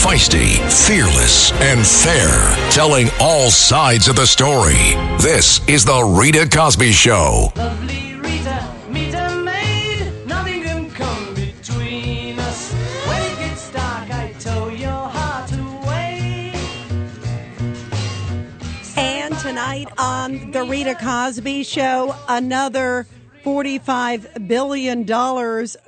Feisty, fearless, and fair, telling all sides of the story. This is The Rita Cosby Show. Lovely Rita, meet a maid. Nothing can come between us. When it gets dark, I tow your heart away. And tonight on The Rita Cosby Show, another $45 billion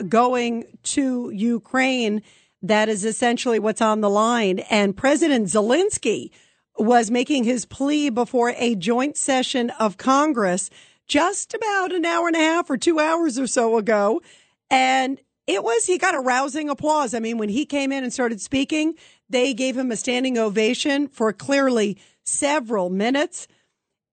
going to Ukraine. That is essentially what's on the line. And President Zelensky was making his plea before a joint session of Congress just about an hour and a half or two hours or so ago. And it was, he got a rousing applause. I mean, when he came in and started speaking, they gave him a standing ovation for clearly several minutes.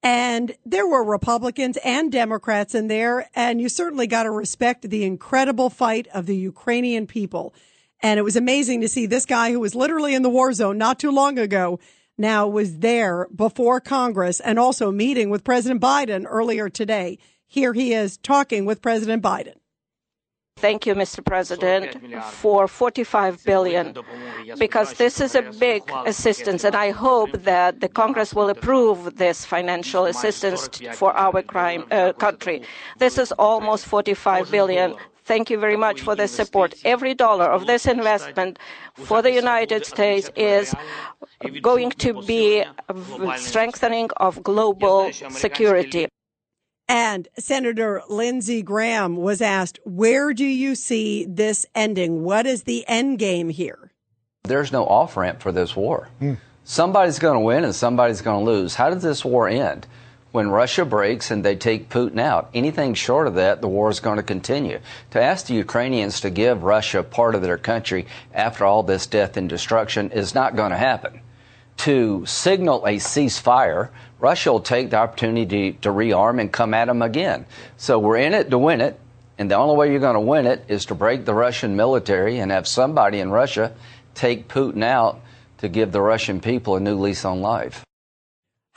And there were Republicans and Democrats in there. And you certainly got to respect the incredible fight of the Ukrainian people. And it was amazing to see this guy who was literally in the war zone not too long ago now was there before Congress and also meeting with President Biden earlier today. Here he is talking with President Biden. Thank you, Mr. President, for 45 billion, because this is a big assistance, and I hope that the Congress will approve this financial assistance for our crime uh, country. This is almost 45 billion. Thank you very much for the support. Every dollar of this investment for the United States is going to be strengthening of global security. And Senator Lindsey Graham was asked, where do you see this ending? What is the end game here? There's no off ramp for this war. Hmm. Somebody's going to win and somebody's going to lose. How does this war end? When Russia breaks and they take Putin out, anything short of that, the war is going to continue. To ask the Ukrainians to give Russia part of their country after all this death and destruction is not going to happen. To signal a ceasefire, Russia will take the opportunity to, rearm and come at them again. So we're in it to win it, and the only way you're going to win it is to break the Russian military and have somebody in Russia take Putin out to give the Russian people a new lease on life.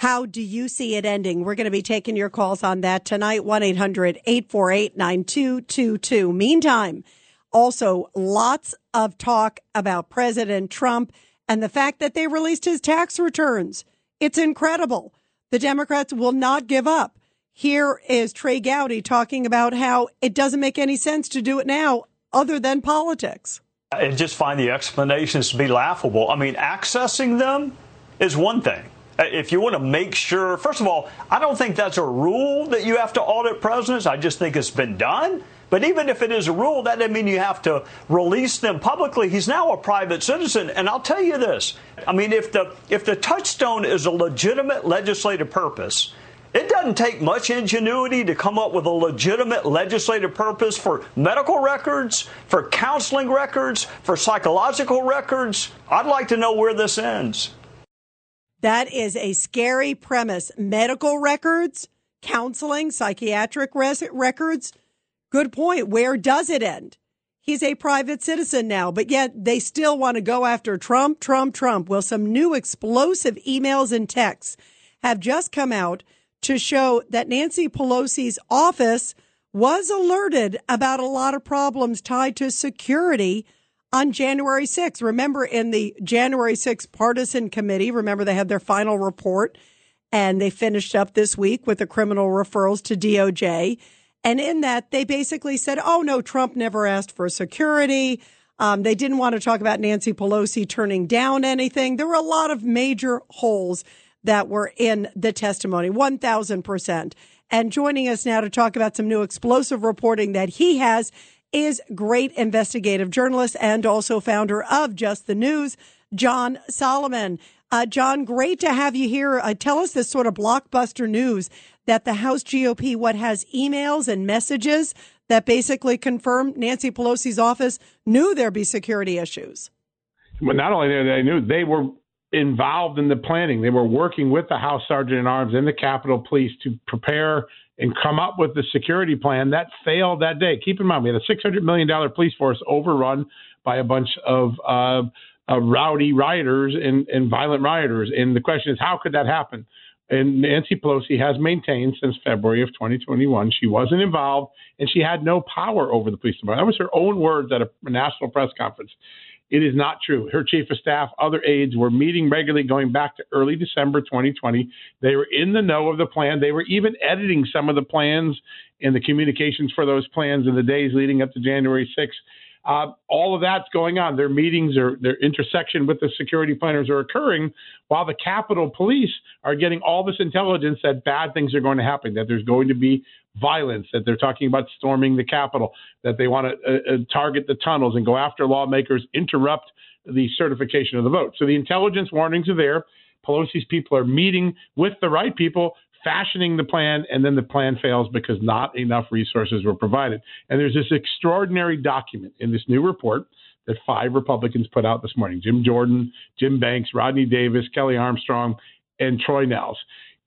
How do you see it ending? We're going to be taking your calls on that tonight. 1 800 848 9222. Meantime, also lots of talk about President Trump and the fact that they released his tax returns. It's incredible. The Democrats will not give up. Here is Trey Gowdy talking about how it doesn't make any sense to do it now other than politics. and just find the explanations to be laughable. I mean, accessing them is one thing. Uh, If you want to make sure, first of all, I don't think that's a rule that you have to audit presidents. I just think it's been done. But even if it is a rule, that doesn't mean you have to release them publicly. He's now a private citizen, and I'll tell you this: I mean, if the if the touchstone is a legitimate legislative purpose, it doesn't take much ingenuity to come up with a legitimate legislative purpose for medical records, for counseling records, for psychological records. I'd like to know where this ends. That is a scary premise. Medical records, counseling, psychiatric res- records. Good point. Where does it end? He's a private citizen now, but yet they still want to go after Trump, Trump, Trump. Well, some new explosive emails and texts have just come out to show that Nancy Pelosi's office was alerted about a lot of problems tied to security on January 6th. Remember in the January 6th partisan committee, remember they had their final report and they finished up this week with the criminal referrals to DOJ. And in that, they basically said, oh no, Trump never asked for security. Um, they didn't want to talk about Nancy Pelosi turning down anything. There were a lot of major holes that were in the testimony, 1000%. And joining us now to talk about some new explosive reporting that he has is great investigative journalist and also founder of Just the News, John Solomon. Uh, John, great to have you here. Uh, tell us this sort of blockbuster news that the House GOP, what has emails and messages that basically confirm Nancy Pelosi's office knew there'd be security issues. But not only that, they knew they were involved in the planning. They were working with the House Sergeant at Arms and the Capitol Police to prepare and come up with the security plan that failed that day. Keep in mind, we had a $600 million police force overrun by a bunch of uh, uh, rowdy rioters and, and violent rioters. And the question is, how could that happen? And Nancy Pelosi has maintained since February of 2021 she wasn't involved and she had no power over the police department. That was her own words at a national press conference. It is not true. Her chief of staff, other aides were meeting regularly going back to early December 2020. They were in the know of the plan. They were even editing some of the plans and the communications for those plans in the days leading up to January 6th. Uh, all of that's going on. Their meetings or their intersection with the security planners are occurring while the Capitol Police are getting all this intelligence that bad things are going to happen, that there's going to be violence, that they're talking about storming the Capitol, that they want to uh, uh, target the tunnels and go after lawmakers, interrupt the certification of the vote. So the intelligence warnings are there. Pelosi's people are meeting with the right people fashioning the plan, and then the plan fails because not enough resources were provided. And there's this extraordinary document in this new report that five Republicans put out this morning Jim Jordan, Jim Banks, Rodney Davis, Kelly Armstrong, and Troy Nehls.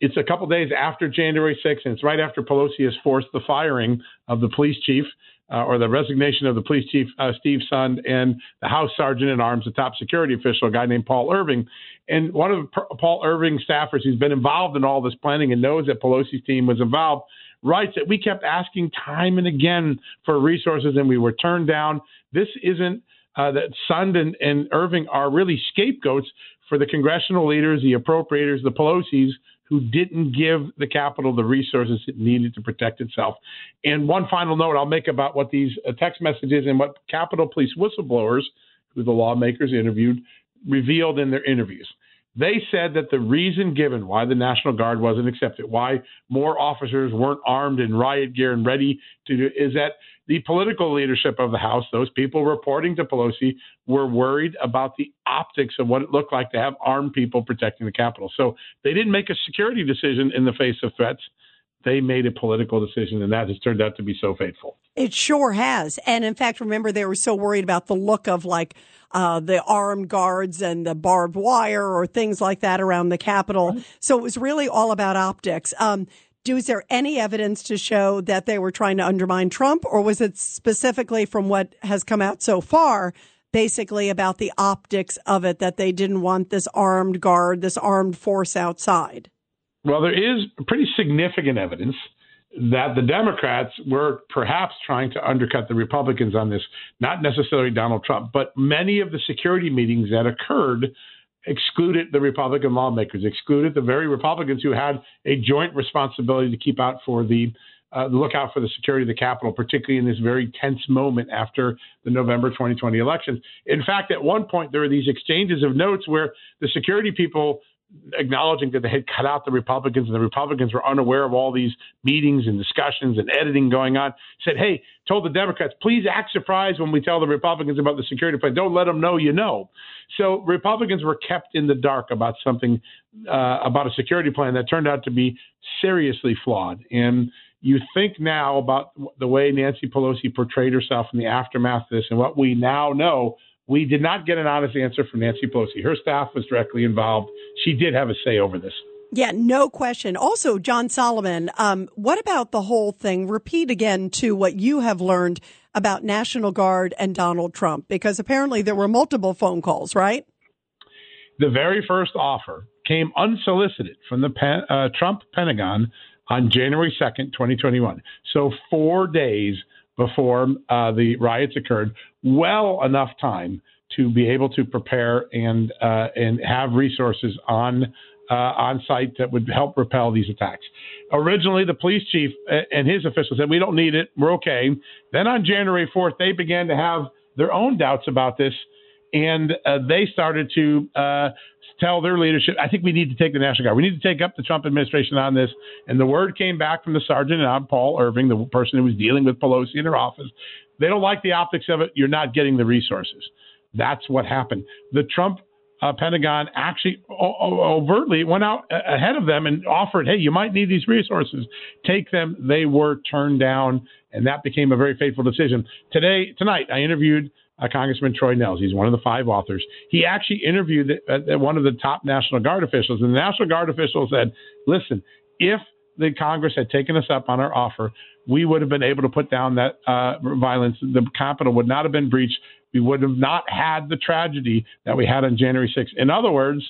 It's a couple days after January 6th, and it's right after Pelosi has forced the firing of the police chief uh, or the resignation of the police chief, uh, Steve Sund, and the House Sergeant at Arms, the top security official, a guy named Paul Irving. And one of Paul Irving's staffers who's been involved in all this planning and knows that Pelosi's team was involved writes that we kept asking time and again for resources and we were turned down. This isn't uh, that Sund and, and Irving are really scapegoats for the congressional leaders, the appropriators, the Pelosi's who didn't give the Capitol the resources it needed to protect itself. And one final note I'll make about what these uh, text messages and what Capitol Police whistleblowers, who the lawmakers interviewed, revealed in their interviews. They said that the reason given why the National Guard wasn't accepted, why more officers weren't armed in riot gear and ready to do, is that the political leadership of the House, those people reporting to Pelosi, were worried about the optics of what it looked like to have armed people protecting the Capitol. So they didn't make a security decision in the face of threats. They made a political decision, and that has turned out to be so fateful. It sure has. And in fact, remember, they were so worried about the look of like uh, the armed guards and the barbed wire or things like that around the Capitol. So it was really all about optics. Um, do, is there any evidence to show that they were trying to undermine Trump, or was it specifically from what has come out so far, basically about the optics of it, that they didn't want this armed guard, this armed force outside? Well, there is pretty significant evidence that the Democrats were perhaps trying to undercut the Republicans on this, not necessarily Donald Trump, but many of the security meetings that occurred excluded the Republican lawmakers, excluded the very Republicans who had a joint responsibility to keep out for the uh, look out for the security of the Capitol, particularly in this very tense moment after the November 2020 elections. In fact, at one point, there were these exchanges of notes where the security people acknowledging that they had cut out the Republicans and the Republicans were unaware of all these meetings and discussions and editing going on, said, hey, told the Democrats, please act surprised when we tell the Republicans about the security plan. Don't let them know you know. So Republicans were kept in the dark about something, uh, about a security plan that turned out to be seriously flawed. And you think now about the way Nancy Pelosi portrayed herself in the aftermath of this and what we now know we did not get an honest answer from Nancy Pelosi. Her staff was directly involved. She did have a say over this. Yeah, no question. Also, John Solomon, um, what about the whole thing? Repeat again to what you have learned about National Guard and Donald Trump, because apparently there were multiple phone calls, right? The very first offer came unsolicited from the uh, Trump Pentagon on January 2nd, 2021. So, four days before uh, the riots occurred, well enough time to be able to prepare and uh, and have resources on uh, on site that would help repel these attacks. Originally, the police chief and his officials said, "We don't need it. We're okay." Then on January 4th, they began to have their own doubts about this, and uh, they started to uh, tell their leadership, I think we need to take the National Guard. We need to take up the Trump administration on this. And the word came back from the sergeant at arms Paul Irving, the person who was dealing with Pelosi in her office. They don't like the optics of it. You're not getting the resources. That's what happened. The Trump uh, Pentagon actually o- overtly went out ahead of them and offered, hey, you might need these resources. Take them. They were turned down, and that became a very fateful decision. Today, tonight, I interviewed uh, Congressman Troy Nehls. He's one of the five authors. He actually interviewed the, uh, one of the top National Guard officials, and the National Guard official said, "Listen, if the Congress had taken us up on our offer, we would have been able to put down that uh, violence. The Capitol would not have been breached. We would have not had the tragedy that we had on January 6th. In other words,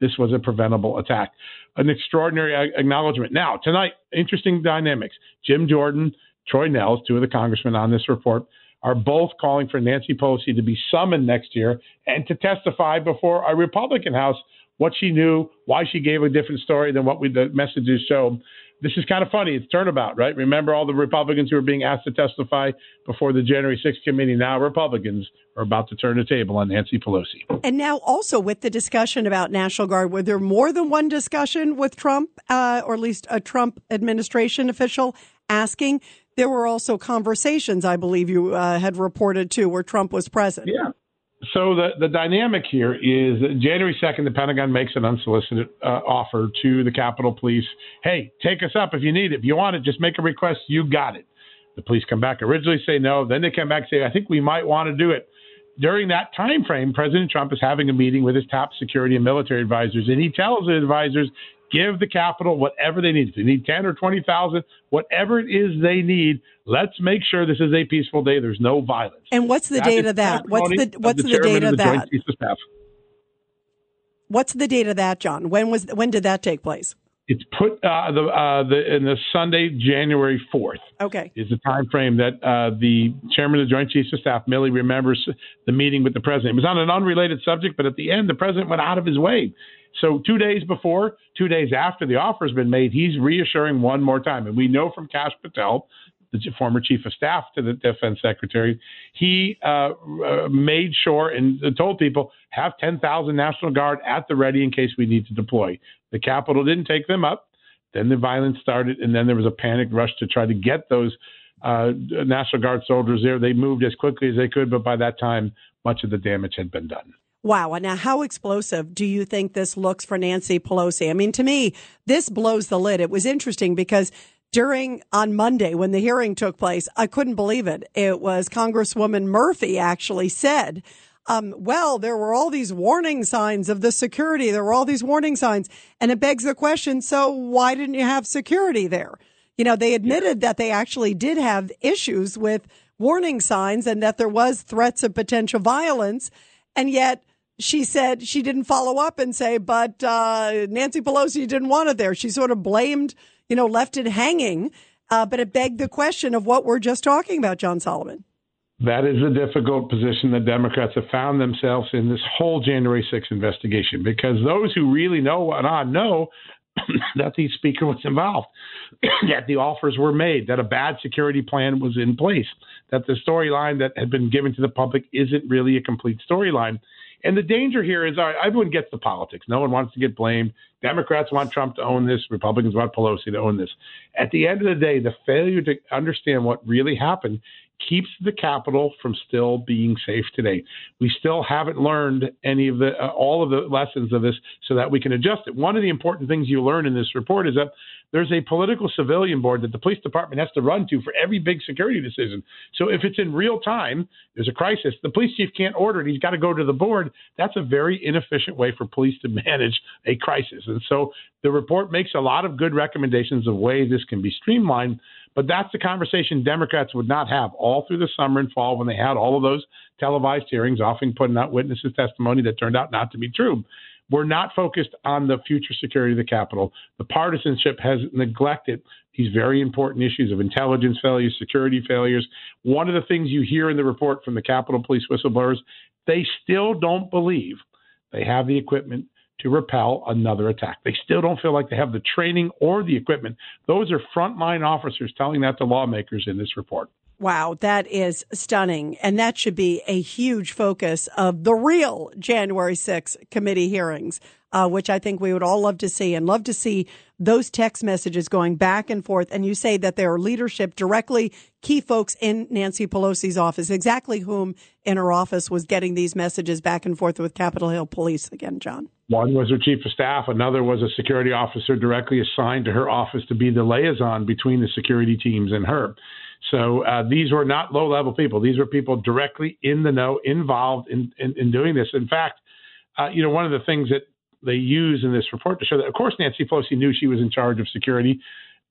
this was a preventable attack. An extraordinary acknowledgement. Now, tonight, interesting dynamics. Jim Jordan, Troy Nehls, two of the congressmen on this report, are both calling for Nancy Pelosi to be summoned next year and to testify before a Republican House what she knew, why she gave a different story than what we, the messages show. This is kind of funny. It's turnabout, right? Remember all the Republicans who were being asked to testify before the January 6th committee. Now Republicans are about to turn the table on Nancy Pelosi. And now also with the discussion about National Guard, were there more than one discussion with Trump, uh, or at least a Trump administration official asking? There were also conversations, I believe you uh, had reported to, where Trump was present. Yeah. So the, the dynamic here is January 2nd, the Pentagon makes an unsolicited uh, offer to the Capitol Police. Hey, take us up if you need it. If you want it, just make a request. You got it. The police come back originally say no. Then they come back and say, I think we might want to do it. During that time frame, President Trump is having a meeting with his top security and military advisors, and he tells the advisors, give the Capitol whatever they need. If they need 10 or 20,000, whatever it is they need, let's make sure this is a peaceful day. There's no violence. And what's the That date of that? What's the what's the, the date of of that? Chiefs of Staff. What's the date of that, John? When was when did that take place? It's put uh, the, uh, the in the Sunday, January 4th. Okay. is the time frame that uh, the chairman of the Joint Chiefs of Staff, Milley, remembers the meeting with the president. It was on an unrelated subject, but at the end, the president went out of his way. So two days before, two days after the offer has been made, he's reassuring one more time. And we know from Kash Patel, the former chief of staff to the defense secretary, he uh, uh, made sure and told people have 10,000 National Guard at the ready in case we need to deploy. The Capitol didn't take them up. Then the violence started, and then there was a panic rush to try to get those uh, National Guard soldiers there. They moved as quickly as they could, but by that time, much of the damage had been done. Wow. Now, how explosive do you think this looks for Nancy Pelosi? I mean, to me, this blows the lid. It was interesting because during on Monday when the hearing took place, I couldn't believe it. It was Congresswoman Murphy actually said, um, well, there were all these warning signs of the security. There were all these warning signs. And it begs the question, so why didn't you have security there? You know, they admitted that they actually did have issues with warning signs and that there was threats of potential violence. And yet she said she didn't follow up and say, but uh, Nancy Pelosi didn't want it there. She sort of blamed, you know, left it hanging. Uh, but it begged the question of what we're just talking about, John Solomon. That is a difficult position that Democrats have found themselves in this whole January 6th investigation because those who really know what on know that the speaker was involved, that the offers were made, that a bad security plan was in place, that the storyline that had been given to the public isn't really a complete storyline. And the danger here is all right, everyone gets the politics. No one wants to get blamed. Democrats want Trump to own this. Republicans want Pelosi to own this. At the end of the day, the failure to understand what really happened keeps the Capitol from still being safe today. We still haven't learned any of the uh, all of the lessons of this so that we can adjust it. One of the important things you learn in this report is that there's a political civilian board that the police department has to run to for every big security decision. So if it's in real time, there's a crisis, the police chief can't order it. He's got to go to the board. That's a very inefficient way for police to manage a crisis. And so the report makes a lot of good recommendations of ways this can be streamlined. But that's the conversation Democrats would not have all through the summer and fall when they had all of those televised hearings, often putting out witnesses' testimony that turned out not to be true. We're not focused on the future security of the Capitol. The partisanship has neglected these very important issues of intelligence failures, security failures. One of the things you hear in the report from the Capitol Police whistleblowers, they still don't believe they have the equipment to repel another attack. They still don't feel like they have the training or the equipment. Those are frontline officers telling that to lawmakers in this report. Wow, that is stunning. And that should be a huge focus of the real January 6th committee hearings, uh, which I think we would all love to see and love to see those text messages going back and forth. And you say that there are leadership directly key folks in Nancy Pelosi's office, exactly whom in her office was getting these messages back and forth with Capitol Hill Police again, John. One was her chief of staff. Another was a security officer directly assigned to her office to be the liaison between the security teams and her. So uh, these were not low level people. These were people directly in the know, involved in, in, in doing this. In fact, uh, you know, one of the things that they use in this report to show that, of course, Nancy Pelosi knew she was in charge of security.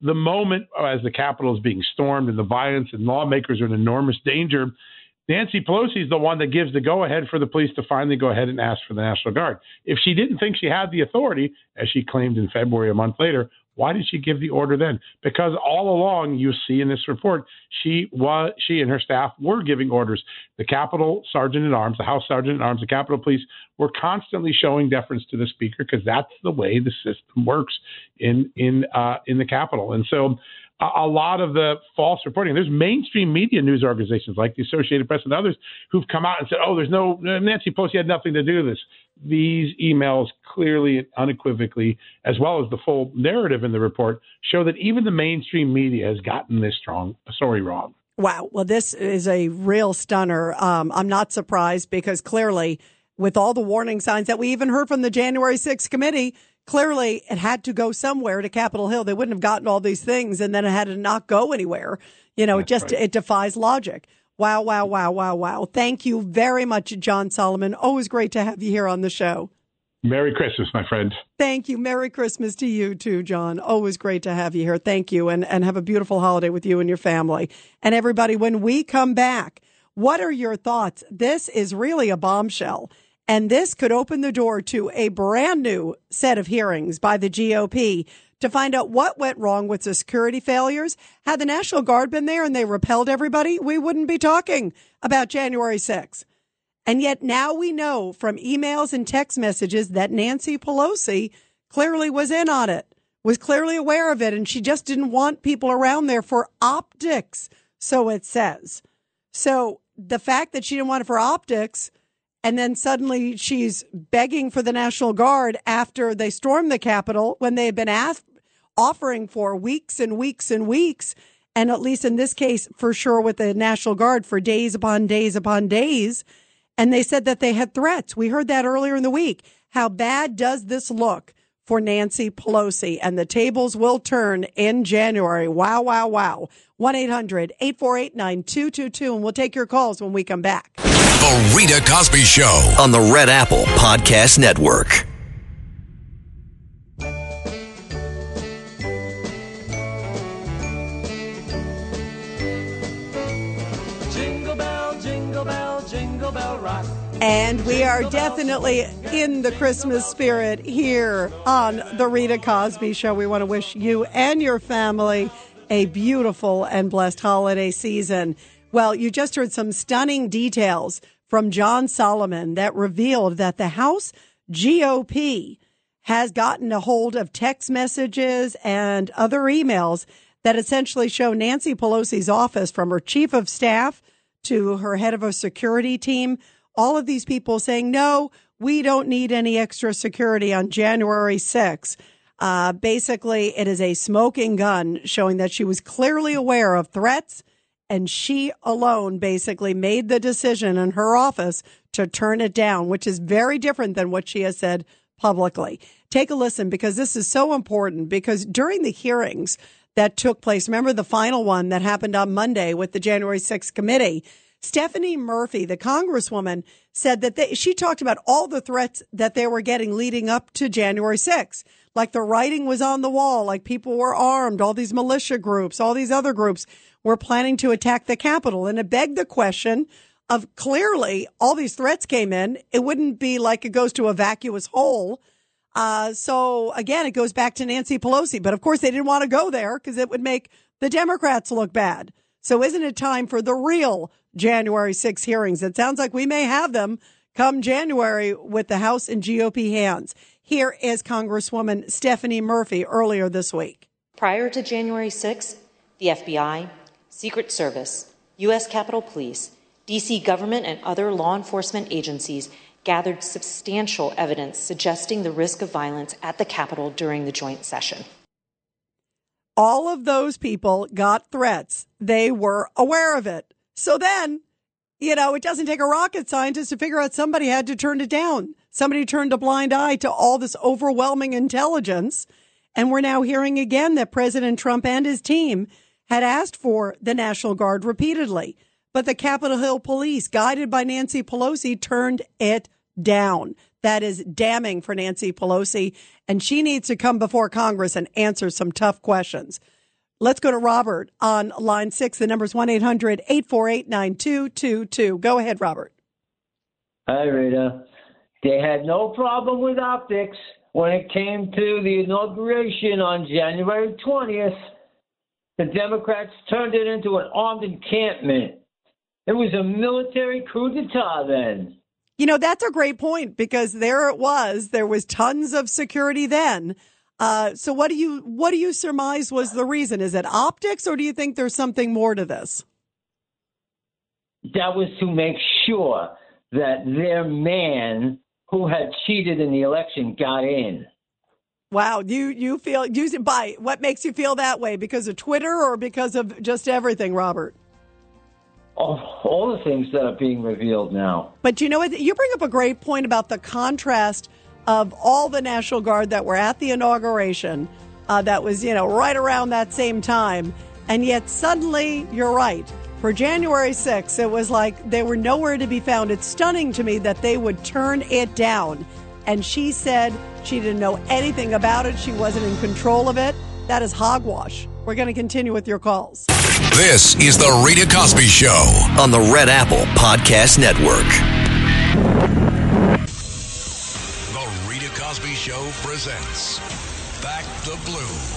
The moment uh, as the Capitol is being stormed and the violence and lawmakers are in enormous danger, Nancy Pelosi is the one that gives the go ahead for the police to finally go ahead and ask for the National Guard. If she didn't think she had the authority, as she claimed in February a month later, why did she give the order then? Because all along, you see in this report, she was she and her staff were giving orders. The Capitol Sergeant at Arms, the House Sergeant at Arms, the Capitol Police were constantly showing deference to the Speaker because that's the way the system works in in uh, in the Capitol. And so a lot of the false reporting. There's mainstream media news organizations like the Associated Press and others who've come out and said, "Oh, there's no Nancy Pelosi had nothing to do with this." These emails clearly and unequivocally, as well as the full narrative in the report, show that even the mainstream media has gotten this strong story wrong. Wow. Well, this is a real stunner. Um, I'm not surprised because clearly, with all the warning signs that we even heard from the January 6th committee, clearly it had to go somewhere to Capitol Hill. They wouldn't have gotten all these things and then it had to not go anywhere. You know, That's it just right. it defies logic. Wow, wow, wow, wow, wow. Thank you very much, John Solomon. Always great to have you here on the show. Merry Christmas, my friend. Thank you. Merry Christmas to you too, John. Always great to have you here. Thank you. And, and have a beautiful holiday with you and your family. And everybody, when we come back, what are your thoughts? This is really a bombshell. And this could open the door to a brand new set of hearings by the GOP to find out what went wrong with the security failures. Had the National Guard been there and they repelled everybody, we wouldn't be talking about January 6th. And yet now we know from emails and text messages that Nancy Pelosi clearly was in on it, was clearly aware of it, and she just didn't want people around there for optics. So it says. So the fact that she didn't want it for optics and then suddenly she's begging for the National Guard after they stormed the Capitol when they had been asked, offering for weeks and weeks and weeks. And at least in this case, for sure, with the National Guard for days upon days upon days. And they said that they had threats. We heard that earlier in the week. How bad does this look for Nancy Pelosi? And the tables will turn in January. Wow, wow, wow. 1 800 848 9222. And we'll take your calls when we come back. The Rita Cosby Show on the Red Apple Podcast Network. Jingle bell, jingle bell, jingle bell rock. And we are definitely in the Christmas spirit here on The Rita Cosby Show. We want to wish you and your family a beautiful and blessed holiday season. Well, you just heard some stunning details from John Solomon that revealed that the House GOP has gotten a hold of text messages and other emails that essentially show Nancy Pelosi's office from her chief of staff to her head of a security team. All of these people saying, no, we don't need any extra security on January 6th. Uh, basically, it is a smoking gun showing that she was clearly aware of threats and she alone basically made the decision in her office to turn it down, which is very different than what she has said publicly. Take a listen because this is so important because during the hearings that took place, remember the final one that happened on Monday with the January 6th committee, Stephanie Murphy, the congresswoman, said that they, she talked about all the threats that they were getting leading up to January 6th. Like the writing was on the wall, like people were armed, all these militia groups, all these other groups were planning to attack the Capitol. And it begged the question of clearly all these threats came in. It wouldn't be like it goes to a vacuous hole. Uh, so again, it goes back to Nancy Pelosi. But of course, they didn't want to go there because it would make the Democrats look bad. So isn't it time for the real January 6 hearings? It sounds like we may have them come January with the House and GOP hands. Here is Congresswoman Stephanie Murphy earlier this week. Prior to January 6, the FBI, Secret Service, U.S. Capitol Police, D.C. government, and other law enforcement agencies gathered substantial evidence suggesting the risk of violence at the Capitol during the joint session. All of those people got threats. They were aware of it. So then, you know, it doesn't take a rocket scientist to figure out somebody had to turn it down. Somebody turned a blind eye to all this overwhelming intelligence. And we're now hearing again that President Trump and his team had asked for the National Guard repeatedly, but the Capitol Hill police, guided by Nancy Pelosi, turned it down. That is damning for Nancy Pelosi, and she needs to come before Congress and answer some tough questions. Let's go to Robert on line six. The number is 1 800 848 9222. Go ahead, Robert. Hi, Rita. They had no problem with optics when it came to the inauguration on January 20th. The Democrats turned it into an armed encampment. It was a military coup d'etat then. You know, that's a great point because there it was. There was tons of security then. Uh, so what do you what do you surmise was the reason? Is it optics, or do you think there's something more to this? That was to make sure that their man who had cheated in the election got in. Wow, you you feel use it by what makes you feel that way because of Twitter or because of just everything, Robert? All, all the things that are being revealed now. But you know what? You bring up a great point about the contrast of all the National Guard that were at the inauguration. Uh, that was, you know, right around that same time. And yet suddenly, you're right. For January 6th, it was like they were nowhere to be found. It's stunning to me that they would turn it down. And she said she didn't know anything about it. She wasn't in control of it. That is hogwash. We're going to continue with your calls. This is The Rita Cosby Show on the Red Apple Podcast Network. The Rita Cosby Show presents Back the Blue.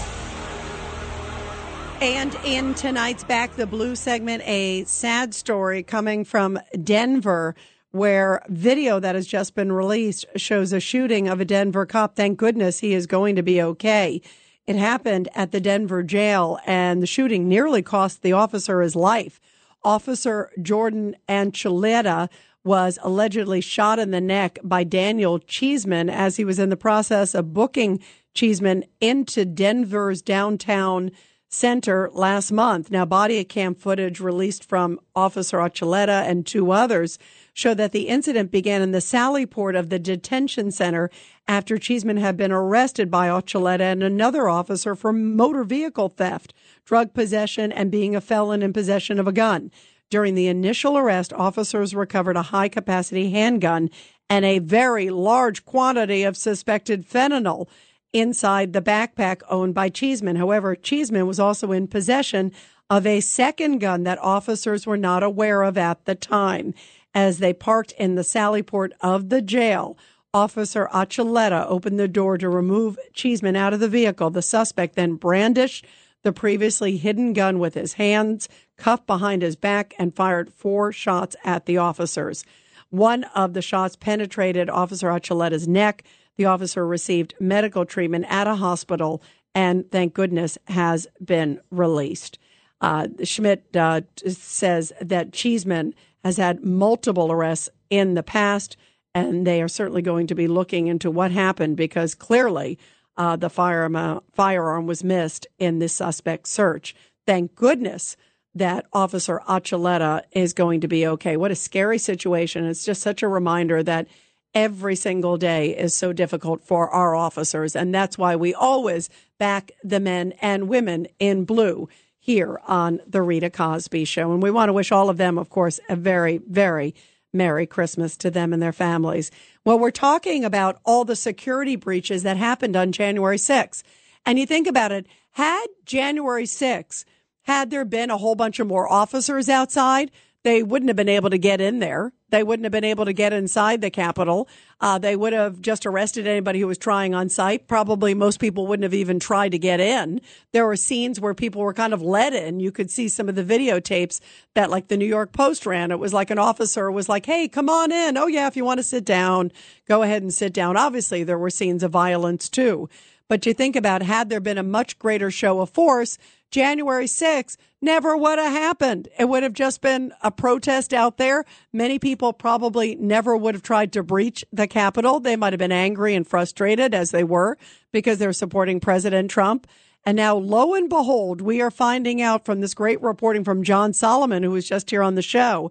And in tonight's Back the Blue segment, a sad story coming from Denver where video that has just been released shows a shooting of a Denver cop. Thank goodness he is going to be okay. It happened at the Denver jail and the shooting nearly cost the officer his life. Officer Jordan Archuleta was allegedly shot in the neck by Daniel Cheeseman as he was in the process of booking Cheeseman into Denver's downtown center last month. Now, body cam footage released from Officer Archuleta and two others show that the incident began in the Sally port of the detention center after Cheeseman had been arrested by Archuleta and another officer for motor vehicle theft, drug possession, and being a felon in possession of a gun. During the initial arrest, officers recovered a high capacity handgun and a very large quantity of suspected fentanyl inside the backpack owned by Cheeseman. However, Cheeseman was also in possession of a second gun that officers were not aware of at the time. As they parked in the Sally port of the jail, Officer Archuleta opened the door to remove Cheeseman out of the vehicle. The suspect then brandished the previously hidden gun with his hands cuffed behind his back and fired four shots at the officers. One of the shots penetrated Officer Archuleta's neck. The officer received medical treatment at a hospital and, thank goodness, has been released. Uh, Schmidt uh, says that Cheeseman has had multiple arrests in the past, and they are certainly going to be looking into what happened because clearly uh, the firearm, firearm was missed in this suspect search. Thank goodness that Officer Archuleta is going to be okay. What a scary situation. It's just such a reminder that every single day is so difficult for our officers. And that's why we always back the men and women in blue here on the Rita Cosby Show. And we want to wish all of them, of course, a very, very Merry Christmas to them and their families. Well, we're talking about all the security breaches that happened on January 6th. And you think about it, had January 6th, had there been a whole bunch of more officers outside, they wouldn't have been able to get in there. They wouldn't have been able to get inside the Capitol. Uh, they would have just arrested anybody who was trying on site. Probably most people wouldn't have even tried to get in. There were scenes where people were kind of led in. You could see some of the videotapes that like the New York Post ran. It was like an officer was like, Hey, come on in. Oh yeah. If you want to sit down, go ahead and sit down. Obviously there were scenes of violence too. But you think about had there been a much greater show of force, January 6th never would have happened. It would have just been a protest out there. Many people probably never would have tried to breach the Capitol. They might have been angry and frustrated as they were because they're supporting President Trump. And now, lo and behold, we are finding out from this great reporting from John Solomon, who was just here on the show,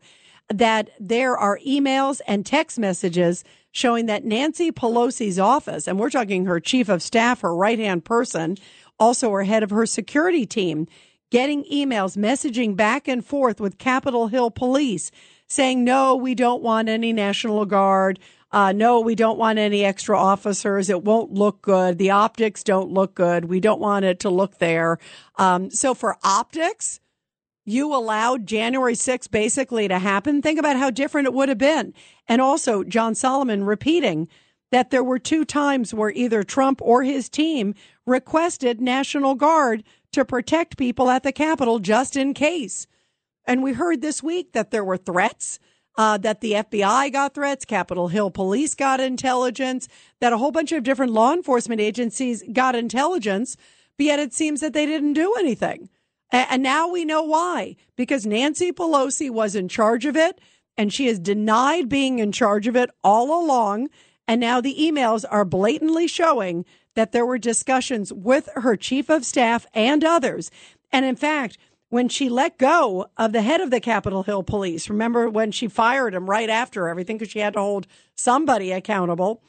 that there are emails and text messages showing that Nancy Pelosi's office, and we're talking her chief of staff, her right hand person, also her head of her security team, getting emails, messaging back and forth with Capitol Hill police saying, no, we don't want any National Guard. Uh, no, we don't want any extra officers. It won't look good. The optics don't look good. We don't want it to look there. Um, so for optics, you allowed January 6th basically to happen. Think about how different it would have been. And also, John Solomon repeating that there were two times where either Trump or his team requested National Guard to protect people at the Capitol just in case. And we heard this week that there were threats uh, that the FBI got threats, Capitol Hill police got intelligence, that a whole bunch of different law enforcement agencies got intelligence, but yet it seems that they didn't do anything. And now we know why, because Nancy Pelosi was in charge of it and she has denied being in charge of it all along. And now the emails are blatantly showing that there were discussions with her chief of staff and others. And in fact, when she let go of the head of the Capitol Hill Police. Remember when she fired him right after everything because she had to hold somebody accountable.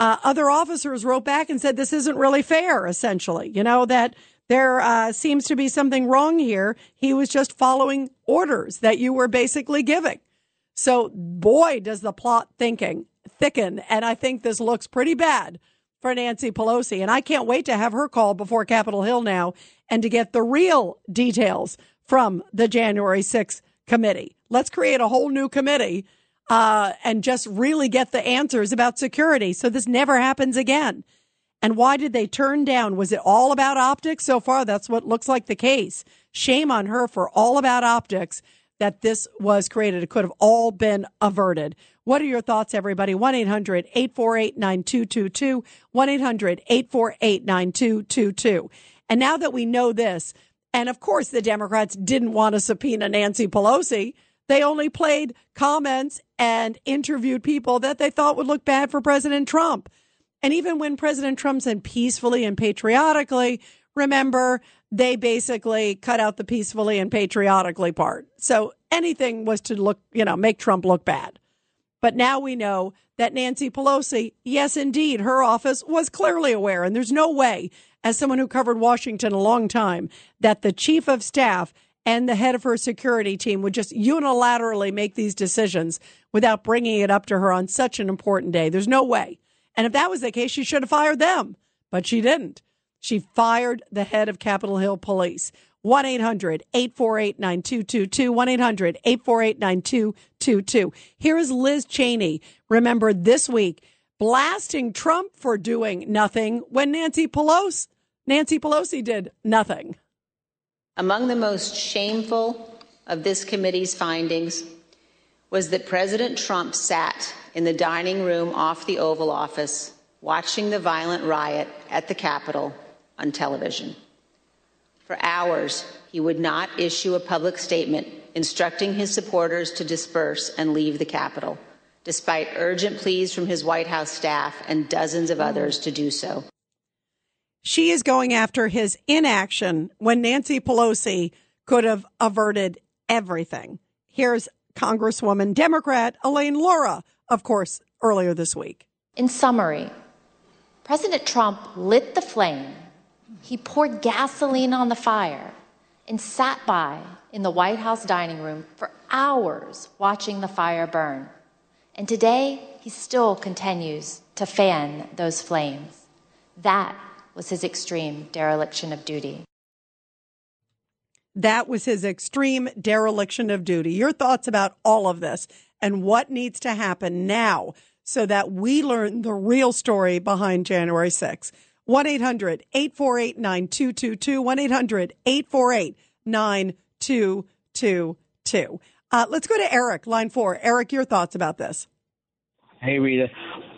Uh, other officers wrote back and said this isn't really fair. Essentially, you know that there uh, seems to be something wrong here. He was just following orders that you were basically giving. So, boy, does the plot thinking thicken, and I think this looks pretty bad for Nancy Pelosi. And I can't wait to have her call before Capitol Hill now and to get the real details from the January 6th committee. Let's create a whole new committee uh, and just really get the answers about security so this never happens again. And why did they turn down? Was it all about optics? So far, that's what looks like the case. Shame on her for all about optics that this was created. It could have all been averted. What are your thoughts, everybody? 1 800 848 9222. 1 800 848 9222. And now that we know this, and of course the Democrats didn't want to subpoena Nancy Pelosi, they only played comments and interviewed people that they thought would look bad for President Trump. And even when President Trump said peacefully and patriotically, remember, they basically cut out the peacefully and patriotically part. So anything was to look, you know, make Trump look bad. But now we know that Nancy Pelosi, yes, indeed, her office was clearly aware. And there's no way as someone who covered Washington a long time, that the chief of staff and the head of her security team would just unilaterally make these decisions without bringing it up to her on such an important day. There's no way. And if that was the case, she should have fired them, but she didn't. She fired the head of Capitol Hill Police. 1 800 848 9222. 1 800 848 9222. Here is Liz Cheney. Remember this week, blasting Trump for doing nothing when Nancy Pelosi Nancy Pelosi did nothing. Among the most shameful of this committee's findings was that President Trump sat in the dining room off the Oval Office watching the violent riot at the Capitol on television. For hours, he would not issue a public statement instructing his supporters to disperse and leave the Capitol, despite urgent pleas from his White House staff and dozens of others to do so. She is going after his inaction when Nancy Pelosi could have averted everything. Here's Congresswoman Democrat Elaine Luria, of course, earlier this week. In summary, President Trump lit the flame, he poured gasoline on the fire, and sat by in the White House dining room for hours watching the fire burn. And today, he still continues to fan those flames. That was his extreme dereliction of duty. That was his extreme dereliction of duty. Your thoughts about all of this and what needs to happen now so that we learn the real story behind January 6th. 1 800 848 9222. 1 800 848 9222. Uh, let's go to Eric, line four. Eric, your thoughts about this. Hey, Rita.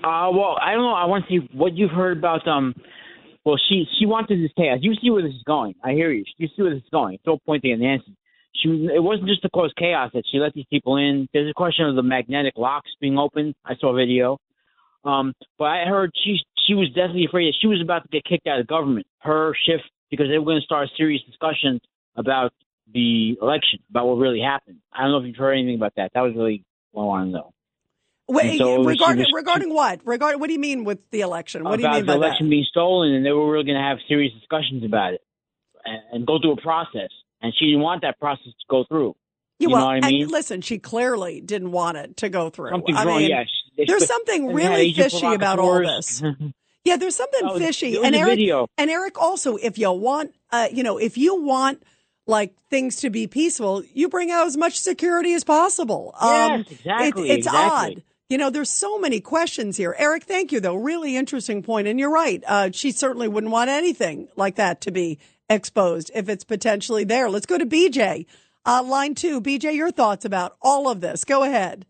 Uh, well, I don't know. I want to see what you've heard about um, well, she she wanted this chaos. You see where this is going. I hear you. You see where this is going. It's all pointing at Nancy. She it wasn't just to cause chaos that she let these people in. There's a question of the magnetic locks being opened. I saw a video. Um, but I heard she she was definitely afraid that she was about to get kicked out of government. Her shift because they were going to start a serious discussion about the election, about what really happened. I don't know if you've heard anything about that. That was really what I want to know. Wait, so regarding was, regarding what? Regarding what do you mean with the election? What do you mean by the election that? being stolen, and they were really going to have serious discussions about it and, and, go through a process. And she didn't want that process to go through. Yeah, you well, know what I mean? listen, she clearly didn't want it to go through. Something's I wrong. Mean, yes, There's something really fishy about all this. Yeah, there's something Oh, fishy. And Eric, video. and Eric, also, if you want, uh, you know, if you want like things to be peaceful, you bring out as much security as possible. Um, Yes, exactly, It, it's exactly. odd. You know, there's so many questions here. Eric, thank you, though. Really interesting point. And you're right. Uh, she certainly wouldn't want anything like that to be exposed if it's potentially there. Let's go to BJ. Uh, line two. BJ, your thoughts about all of this. Go ahead.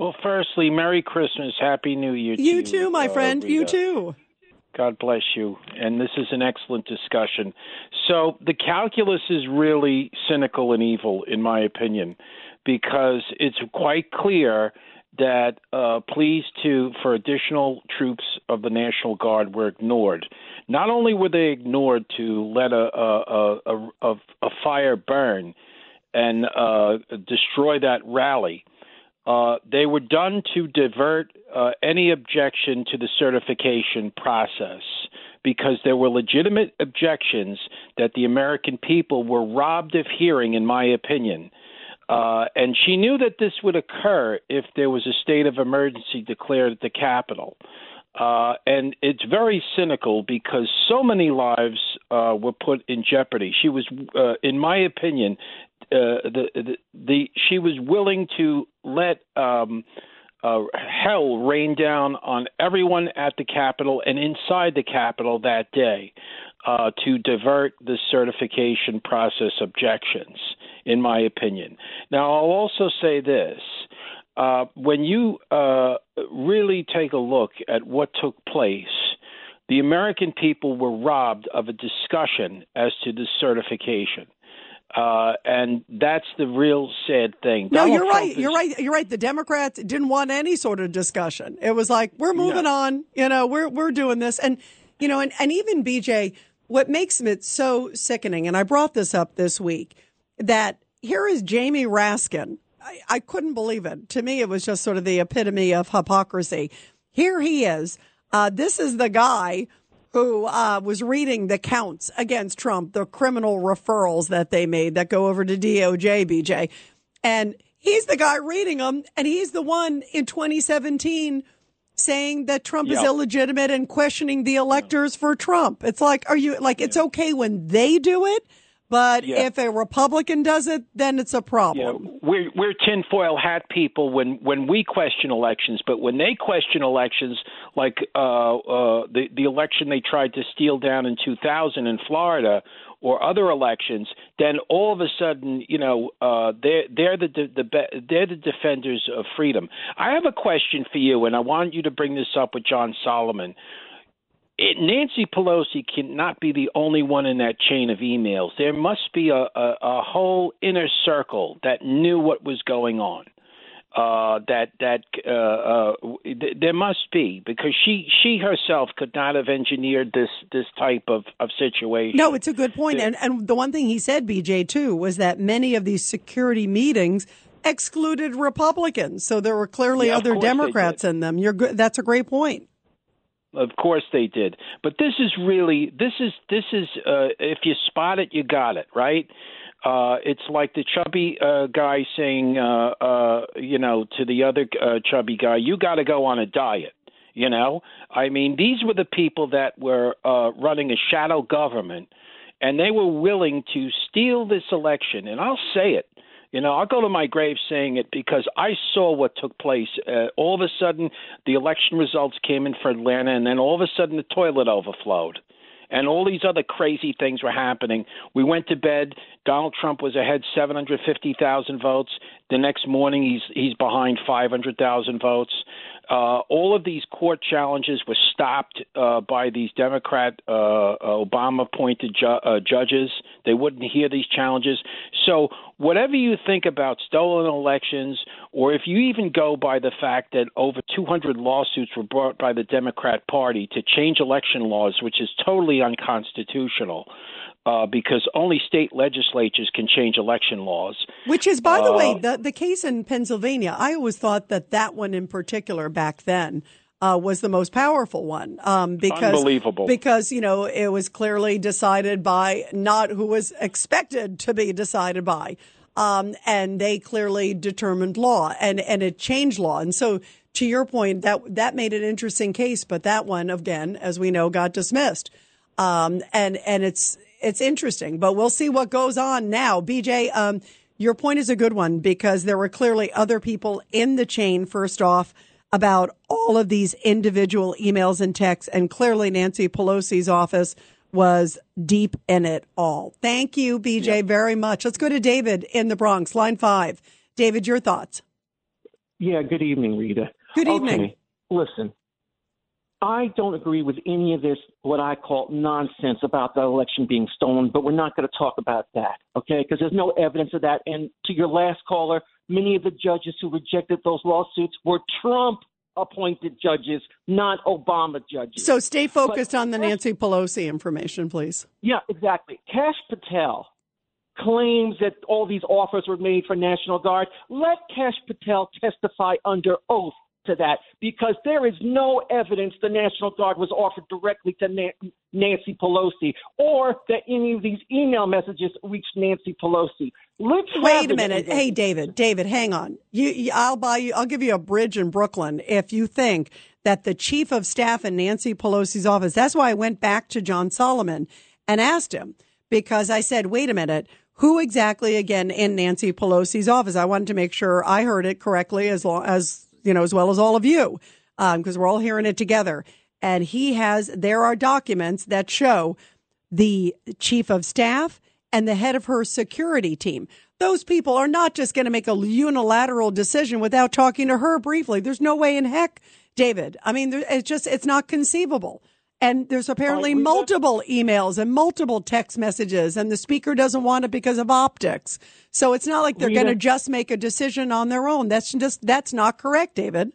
Well, firstly, Merry Christmas, Happy New Year to You you. too, my uh, friend. You too. God bless you. And this is an excellent discussion. So the calculus is really cynical and evil, in my opinion, because it's quite clear that uh, pleas to for additional troops of the National Guard were ignored. Not only were they ignored to let a a, a, a, a fire burn and uh, destroy that rally, uh, they were done to divert uh, any objection to the certification process because there were legitimate objections that the American people were robbed of hearing, in my opinion. Uh, and she knew that this would occur if there was a state of emergency declared at the Capitol. Uh, and it's very cynical because so many lives uh, were put in jeopardy. She was, uh, in my opinion, uh, the, the the she was willing to let um, uh, hell rain down on everyone at the Capitol and inside the Capitol that day to divert the certification process objections, in my opinion. Now, I'll also say this. Uh, when you uh, really take a look at what took place, the American people were robbed of a discussion as to the certification. Uh, and that's the real sad thing. No, Donald you're Trump right. is- You're right. You're right. The Democrats didn't want any sort of discussion. It was like we're moving on. You know, we're we're doing this, and you know, and and even BJ, what makes it so sickening, and I brought this up this week, that here is Jamie Raskin. I, I couldn't believe it. To me, it was just sort of the epitome of hypocrisy. Here he is. Uh, this is the guy who uh, was reading the counts against Trump, the criminal referrals that they made that go over to DOJ, BJ. And he's the guy reading them, and he's the one in 2017 saying that Trump is illegitimate and questioning the electors for Trump. It's like, are you like, it's okay when they do it, but Yeah. if a Republican does it, then it's a problem. we're we're tinfoil hat people when when we question elections, but when they question elections, like uh, uh, the the election they tried to steal down in 2000 in Florida, or other elections, then all of a sudden, you know, uh, they're they're the, the the be- they're the defenders of freedom. I have a question for you, and I want you to bring this up with John Solomon it, Nancy Pelosi cannot be the only one in that chain of emails. There must be a, a, a whole inner circle that knew what was going on. Uh, that that uh, uh, th- there must be because she she herself could not have engineered this this type of, of situation. No, it's a good point. And and the one thing he said, BJ, too, was that many of these security meetings excluded Republicans. So there were clearly Yeah, other Democrats in them. You're good. That's a great point. Of course they did. But this is really this is this is uh, if you spot it, you got it right. Uh, it's like the chubby uh, guy saying, uh, uh, you know, to the other uh, chubby guy, "You got to go on a diet." You know, I mean, these were the people that were uh, running a shadow government, and they were willing to steal this election. And I'll say it. You know, I'll go to my grave saying it because I saw what took place. Uh, all of a sudden, the election results came in for Atlanta, and then all of a sudden, the toilet overflowed. And all these other crazy things were happening. We went to bed. Donald Trump was ahead 750,000 votes. The next morning, he's he's behind 500,000 votes. Uh, all of these court challenges were stopped uh, by these Democrat uh, Obama-appointed ju- uh, judges. They wouldn't hear these challenges. So, whatever you think about stolen elections, or if you even go by the fact that over 200 lawsuits were brought by the Democrat Party to change election laws, which is totally unconstitutional. Uh, because only state legislatures can change election laws. Which is, by the way, Uh, the, the case in Pennsylvania. I always thought that that one in particular back then uh, was the most powerful one um, because Unbelievable. because you know it was clearly decided by not who was expected to be decided by. Um, and they clearly determined law and, and it changed law. And so to your point, that that made an interesting case, but that one again, as we know, got dismissed. Um, and and it's it's interesting, but we'll see what goes on now. BJ, um, your point is a good one because there were clearly other people in the chain. First off, about all of these individual emails and texts, and clearly Nancy Pelosi's office was deep in it all. Thank you, BJ, very much. Let's go to David in the Bronx, line five. David, your thoughts. Yeah, good evening, Rita. Good evening. Okay, listen, I don't agree with any of this, what I call nonsense about the election being stolen, but we're not going to talk about that, okay? Because there's no evidence of that. And to your last caller, many of the judges who rejected those lawsuits were Trump appointed judges, not Obama judges. So stay focused on the Nancy Pelosi information, please. Yeah, exactly. Kash Patel claims that all these offers were made for National Guard. Let Kash Patel testify under oath to that because there is no evidence the National Guard was offered directly to Na- Nancy Pelosi or that any of these email messages reached Nancy Pelosi. Let's Wait a minute. Hey, David, David, hang on. You, you, I'll buy you, I'll give you a bridge in Brooklyn if you think that the chief of staff in Nancy Pelosi's office, that's why I went back to John Solomon and asked him because I said, wait a minute. Who exactly again in Nancy Pelosi's office? I wanted to make sure I heard it correctly as long as, you know, as well as all of you, um, because we're all hearing it together. And he has, there are documents that show the chief of staff and the head of her security team. Those people are not just going to make a unilateral decision without talking to her briefly. There's no way in heck, David. I mean, it's just, it's not conceivable. And there's apparently multiple emails and multiple text messages, and the speaker doesn't want it because of optics. So it's not like they're going to just make a decision on their own. That's just, that's not correct, David.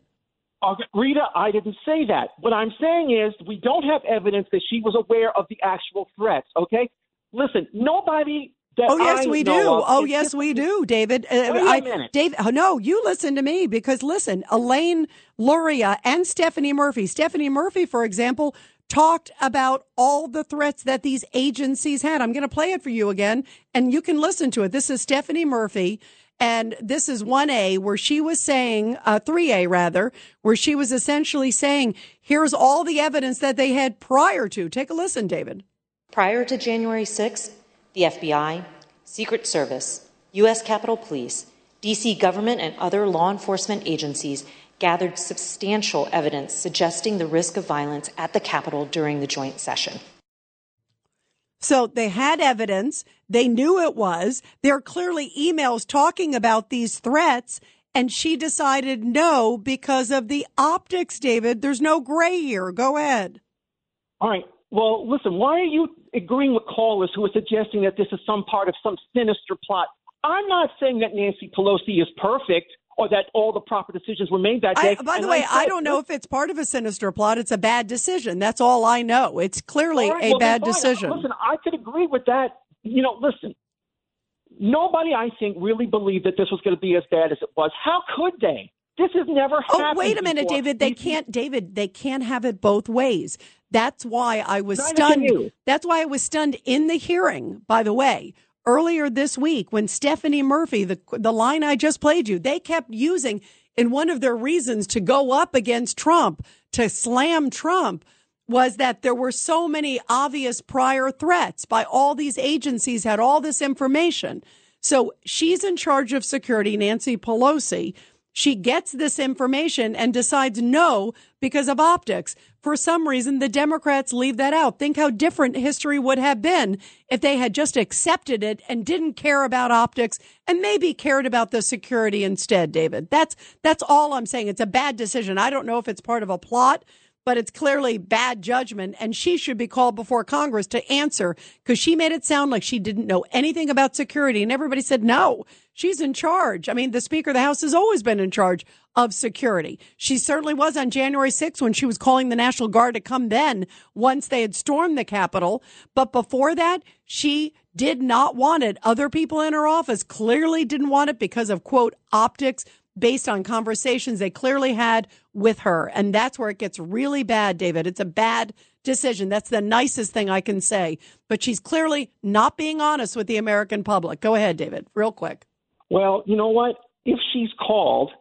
Okay, Rita, I didn't say that. What I'm saying is we don't have evidence that she was aware of the actual threats. Okay, listen, nobody. That Oh yes, I we do. of Oh yes, we do, David. Uh, Wait a I- minute. David. oh, No, you listen to me because listen, Elaine Luria and Stephanie Murphy. Stephanie Murphy, for example, talked about all the threats that these agencies had. I'm going to play it for you again, and you can listen to it. This is Stephanie Murphy. And this is 1A where she was saying, uh, 3A rather, where she was essentially saying, here's all the evidence that they had prior to. Take a listen, David. Prior to January 6th, the FBI, Secret Service, U.S. Capitol Police, D.C. government, and other law enforcement agencies gathered substantial evidence suggesting the risk of violence at the Capitol during the joint session. So they had evidence. They knew it was. There are clearly emails talking about these threats. And she decided no because of the optics, David. There's no gray here. Go ahead. All right. Well, listen, why are you agreeing with callers who are suggesting that this is some part of some sinister plot? I'm not saying that Nancy Pelosi is perfect or that all the proper decisions were made that day. I, by the And way, said- I don't know if it's part of a sinister plot. It's a bad decision. That's all I know. It's clearly right, a well, bad decision. Listen, I could agree with that. You know, listen, nobody, I think, really believed that this was going to be as bad as it was. How could they? This has never oh, happened. Oh, wait a minute, before. David. They can't, David, they can't have it both ways. That's why I was Neither stunned. That's why I was stunned in the hearing, by the way, earlier this week when Stephanie Murphy, the, the line I just played you, they kept using in one of their reasons to go up against Trump, to slam Trump, was that there were so many obvious prior threats by all these agencies had all this information. So she's in charge of security, Nancy Pelosi. She gets this information and decides no because of optics. For some reason, the Democrats leave that out. Think how different history would have been if they had just accepted it and didn't care about optics and maybe cared about the security instead, David. That's, that's all I'm saying. It's a bad decision. I don't know if it's part of a plot, but it's clearly bad judgment and she should be called before Congress to answer because she made it sound like she didn't know anything about security and everybody said no. She's in charge. I mean, the Speaker of the House has always been in charge of security. She certainly was on January 6th when she was calling the National Guard to come then once they had stormed the Capitol. But before that, she did not want it. Other people in her office clearly didn't want it because of quote optics based on conversations they clearly had with her. And that's where it gets really bad, David. It's a bad decision. That's the nicest thing I can say. But she's clearly not being honest with the American public. Go ahead, David, real quick. Well, you know what? If she's called,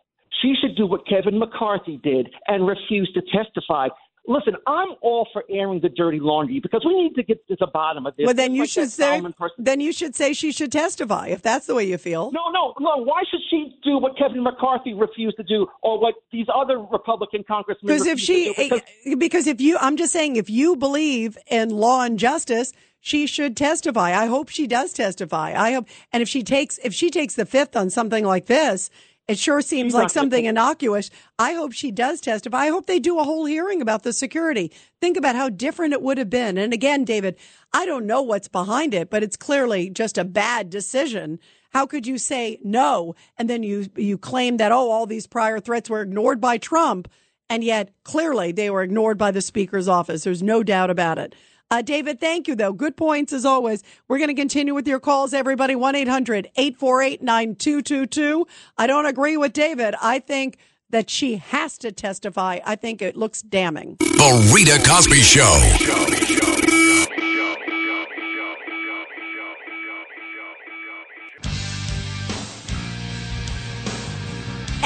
she should do what Kevin McCarthy did and refuse to testify. Listen, I'm all for airing the dirty laundry because we need to get to the bottom of this. Well, then you like should say. Then you should say she should testify if that's the way you feel. No, no, no. Why should she do what Kevin McCarthy refused to do, or what these other Republican congressmen? Because if she, to do? Because- because if you, I'm just saying, if you believe in law and justice, she should testify. I hope she does testify. I hope, and if she takes, if she takes the fifth on something like this, it sure seems She's like something innocuous. I hope she does testify. I hope they do a whole hearing about the security. Think about how different it would have been. And again, David, I don't know what's behind it, but it's clearly just a bad decision. How could you say no and then you you claim that oh all these prior threats were ignored by Trump and yet clearly they were ignored by the speaker's office. There's no doubt about it. Uh, David, thank you, though. Good points as always. We're going to continue with your calls, everybody. 1 800 848 9222. I don't agree with David. I think that she has to testify. I think it looks damning. The Rita Cosby Show.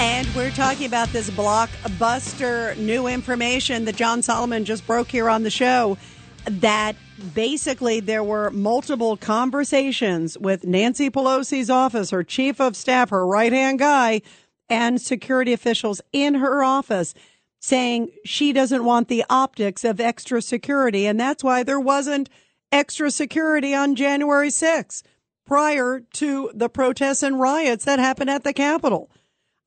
And we're talking about this blockbuster new information that John Solomon just broke here on the show that basically there were multiple conversations with Nancy Pelosi's office, her chief of staff, her right hand guy, and security officials in her office saying she doesn't want the optics of extra security. And that's why there wasn't extra security on January 6th prior to the protests and riots that happened at the Capitol.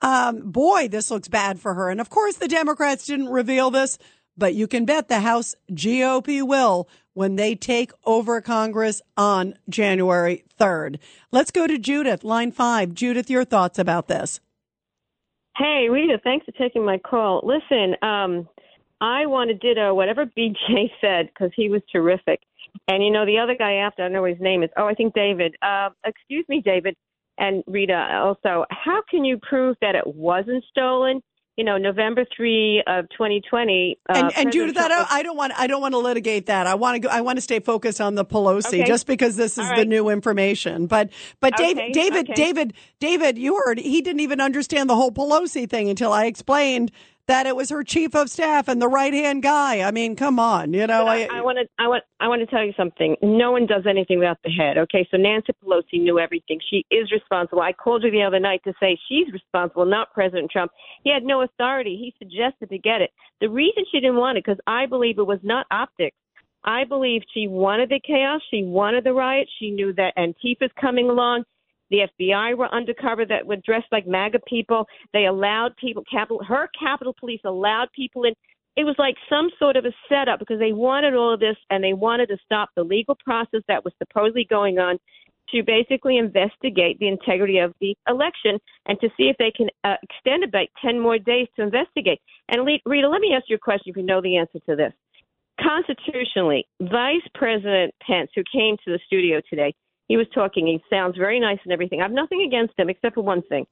Um, boy, this looks bad for her. And of course, the Democrats didn't reveal this, but you can bet the House GOP will when they take over Congress on January 3rd. Let's go to Judith, line five. Judith, your thoughts about this. Hey, Rita, thanks for taking my call. Listen, um, I want to ditto whatever BJ said because he was terrific. And, you know, the other guy after, I don't know what his name is. Oh, I think David. Uh, excuse me, David and Rita also. How can you prove that it wasn't stolen? You know, November 3 of 2020. Uh, And, and President Judith, I Trump don't, I don't want, I don't want to litigate that. I want to go, I want to stay focused on the Pelosi Okay. just because this is All the new information. But, but David, David, okay. David, David, you heard he didn't even understand the whole Pelosi thing until I explained that it was her chief of staff and the right hand guy. I mean, come on, you know, I, I want to I want I want to tell you something. No one does anything without the head. Okay, so Nancy Pelosi knew everything. She is responsible. I called her the other night to say she's responsible, not President Trump. He had no authority. He suggested to get it. The reason she didn't want it because I believe it was not optics. I believe she wanted the chaos. She wanted the riot. She knew that Antifa's coming along. The FBI were undercover that were dressed like MAGA people. They allowed people, Capitol, her Capitol Police allowed people in. It was like some sort of a setup because they wanted all of this and they wanted to stop the legal process that was supposedly going on to basically investigate the integrity of the election and to see if they can uh, extend it by 10 more days to investigate. And Rita, let me ask you a question if you know the answer to this. Constitutionally, Vice President Pence, who came to the studio today, he was talking. He sounds very nice and everything. I have nothing against him except for one thing.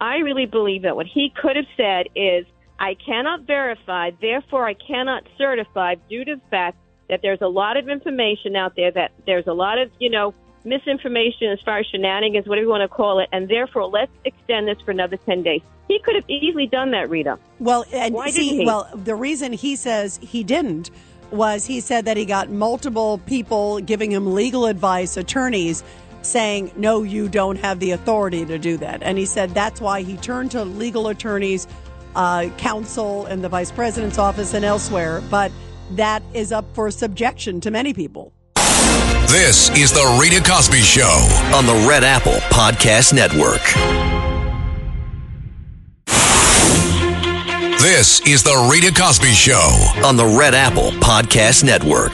I really believe that what he could have said is, I cannot verify, therefore I cannot certify due to the fact that there's a lot of information out there, that there's a lot of, you know, misinformation as far as shenanigans, whatever you want to call it, and therefore let's extend this for another 10 days. He could have easily done that, Rita. Well, and Why see, didn't he? well, the reason he says he didn't was he said that he got multiple people giving him legal advice, attorneys saying, no, you don't have the authority to do that. And he said that's why he turned to legal attorneys, uh, counsel in the vice president's office and elsewhere. But that is up for subjection to many people. This is The Rita Cosby Show. on the Red Apple Podcast Network. This is The Rita Cosby Show. On the Red Apple Podcast Network.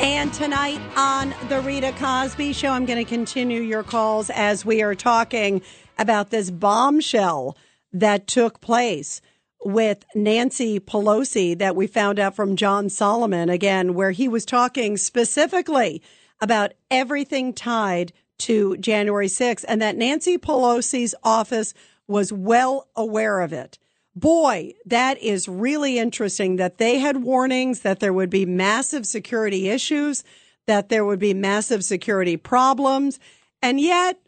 And tonight on the Rita Cosby Show, I'm going to continue your calls as we are talking about this bombshell that took place with Nancy Pelosi that we found out from John Solomon again, where he was talking specifically about everything tied to January 6th and that Nancy Pelosi's office was well aware of it. Boy, that is really interesting that they had warnings that there would be massive security issues, that there would be massive security problems. And yet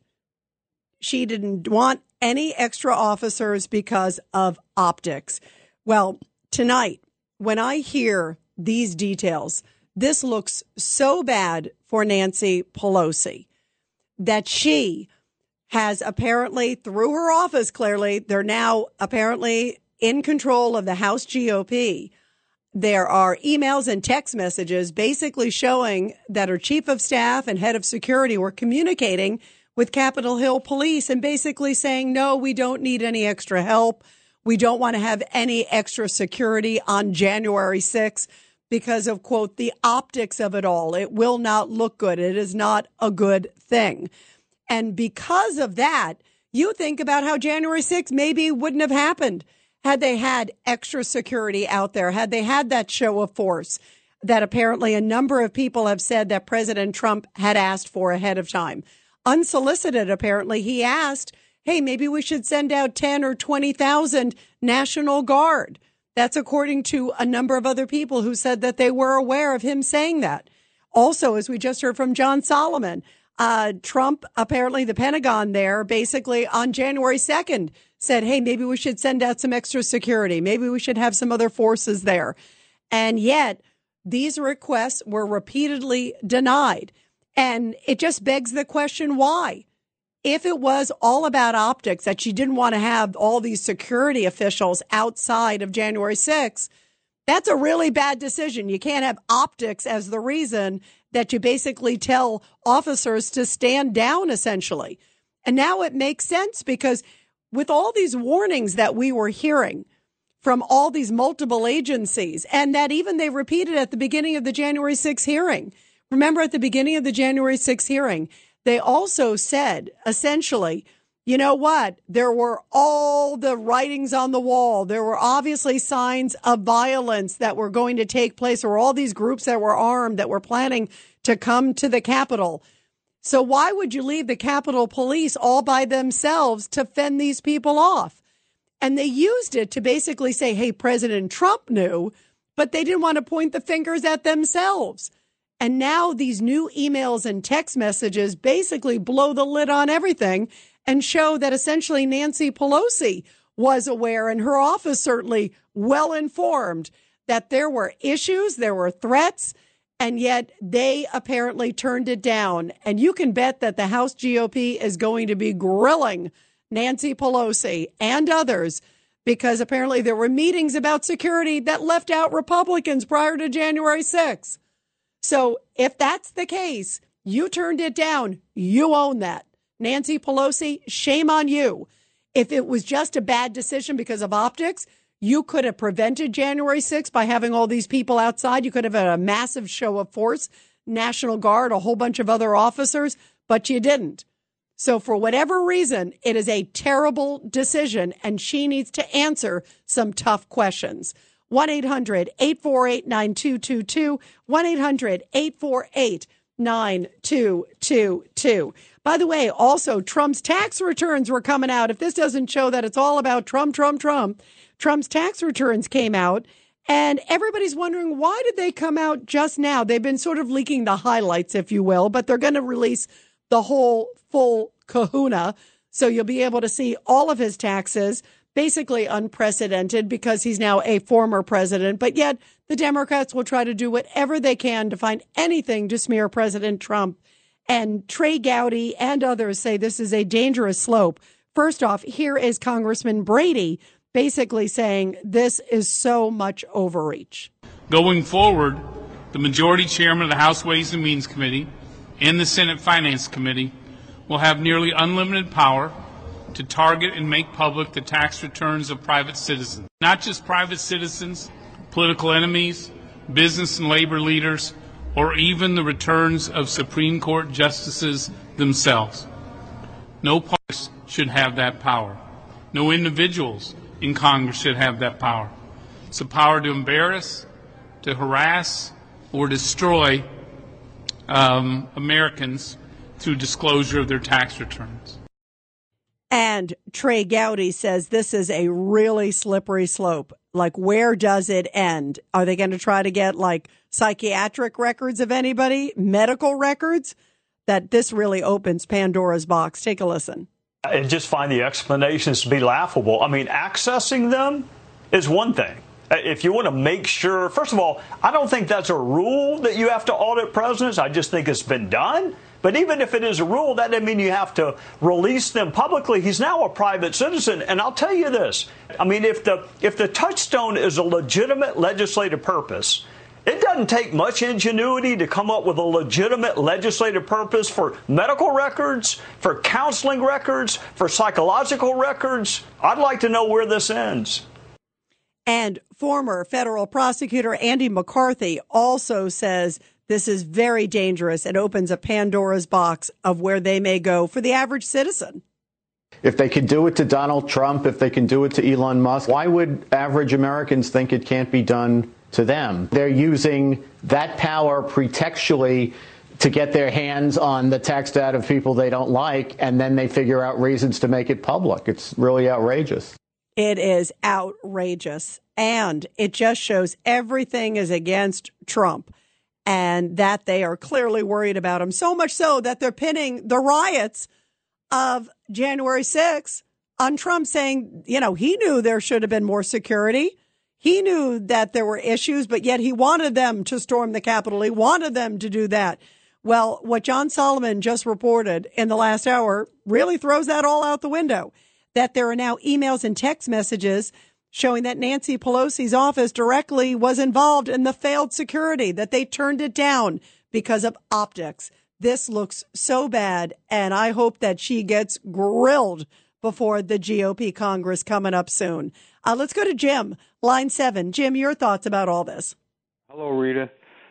she didn't want any extra officers because of optics. Well, tonight, when I hear these details, this looks so bad for Nancy Pelosi that she has apparently, through her office, clearly, they're now apparently in control of the House GOP. There are emails and text messages basically showing that her chief of staff and head of security were communicating with Capitol Hill police and basically saying, no, we don't need any extra help. We don't want to have any extra security on January 6th because of quote, the optics of it all. It will not look good. It is not a good thing. And because of that, you think about how January 6th maybe wouldn't have happened had they had extra security out there, had they had that show of force that apparently a number of people have said that President Trump had asked for ahead of time. Unsolicited, apparently, he asked, hey, maybe we should send out 10 or 20,000 National Guard. That's according to a number of other people who said that they were aware of him saying that. Also, as we just heard from John Solomon, uh, Trump, apparently the Pentagon there, basically on January 2nd said, Hey, maybe we should send out some extra security. Maybe we should have some other forces there. And yet these requests were repeatedly denied. And it just begs the question, why? If it was all about optics, that she didn't want to have all these security officials outside of January 6th, that's a really bad decision. You can't have optics as the reason that you basically tell officers to stand down, essentially. And now it makes sense because with all these warnings that we were hearing from all these multiple agencies, and that even they repeated at the beginning of the January 6th hearing. Remember at the beginning of the January 6th hearing, they also said essentially, you know what? There were all the writings on the wall. There were obviously signs of violence that were going to take place. There were all these groups that were armed that were planning to come to the Capitol. So why would you leave the Capitol Police all by themselves to fend these people off? And they used it to basically say, hey, President Trump knew, but they didn't want to point the fingers at themselves. And now these new emails and text messages basically blow the lid on everything and show that essentially Nancy Pelosi was aware and her office certainly well informed that there were issues, there were threats, and yet they apparently turned it down. And you can bet that the House GOP is going to be grilling Nancy Pelosi and others because apparently there were meetings about security that left out Republicans prior to January 6th. So if that's the case, you turned it down. You own that. Nancy Pelosi, shame on you. If it was just a bad decision because of optics, you could have prevented January 6th by having all these people outside. You could have had a massive show of force, National Guard, a whole bunch of other officers, but you didn't. So for whatever reason, it is a terrible decision and she needs to answer some tough questions. 1 800 848 9222. 1 800 848 9222. By the way, also Trump's tax returns were coming out. If this doesn't show that it's all about Trump, Trump, Trump, Trump's tax returns came out. And everybody's wondering why did they come out just now? They've been sort of leaking the highlights, if you will, but they're going to release the whole full kahuna. So you'll be able to see all of his taxes, basically unprecedented because he's now a former president. But yet the Democrats will try to do whatever they can to find anything to smear President Trump. And Trey Gowdy and others say this is a dangerous slope. First off, here is Congressman Brady basically saying this is so much overreach. Going forward, the majority chairman of the House Ways and Means Committee and the Senate Finance Committee will have nearly unlimited power to target and make public the tax returns of private citizens. Not just private citizens, political enemies, business and labor leaders, or even the returns of Supreme Court justices themselves. No parties should have that power. No individuals in Congress should have that power. It's a power to embarrass, to harass, or destroy um, Americans through disclosure of their tax returns. And Trey Gowdy says this is a really slippery slope. Like, where does it end? Are they going to try to get like psychiatric records of anybody, medical records? That this really opens Pandora's box. Take a listen. And just find the explanations to be laughable. I mean, accessing them is one thing. Uh, if you want to make sure, first of all, I don't think that's a rule that you have to audit presidents. I just think it's been done. But even if it is a rule, that doesn't mean you have to release them publicly. He's now a private citizen, and I'll tell you this: I mean, if the if the touchstone is a legitimate legislative purpose, it doesn't take much ingenuity to come up with a legitimate legislative purpose for medical records, for counseling records, for psychological records. I'd like to know where this ends. And former federal prosecutor Andy McCarthy also says this is very dangerous. It opens a Pandora's box of where they may go for the average citizen. If they could do it to Donald Trump, if they can do it to Elon Musk, why would average Americans think it can't be done to them? They're using that power pretextually to get their hands on the tax data of people they don't like, and then they figure out reasons to make it public. It's really outrageous. It is outrageous. And it just shows everything is against Trump and that they are clearly worried about him. So much so that they're pinning the riots of January 6th on Trump saying, you know, he knew there should have been more security. He knew that there were issues, but yet he wanted them to storm the Capitol. He wanted them to do that. Well, what John Solomon just reported in the last hour really throws that all out the window. That there are now emails and text messages showing that Nancy Pelosi's office directly was involved in the failed security, that they turned it down because of optics. This looks so bad, and I hope that she gets grilled before the GOP Congress coming up soon. Uh, let's go to Jim, line seven. Jim, your thoughts about all this? Hello, Rita.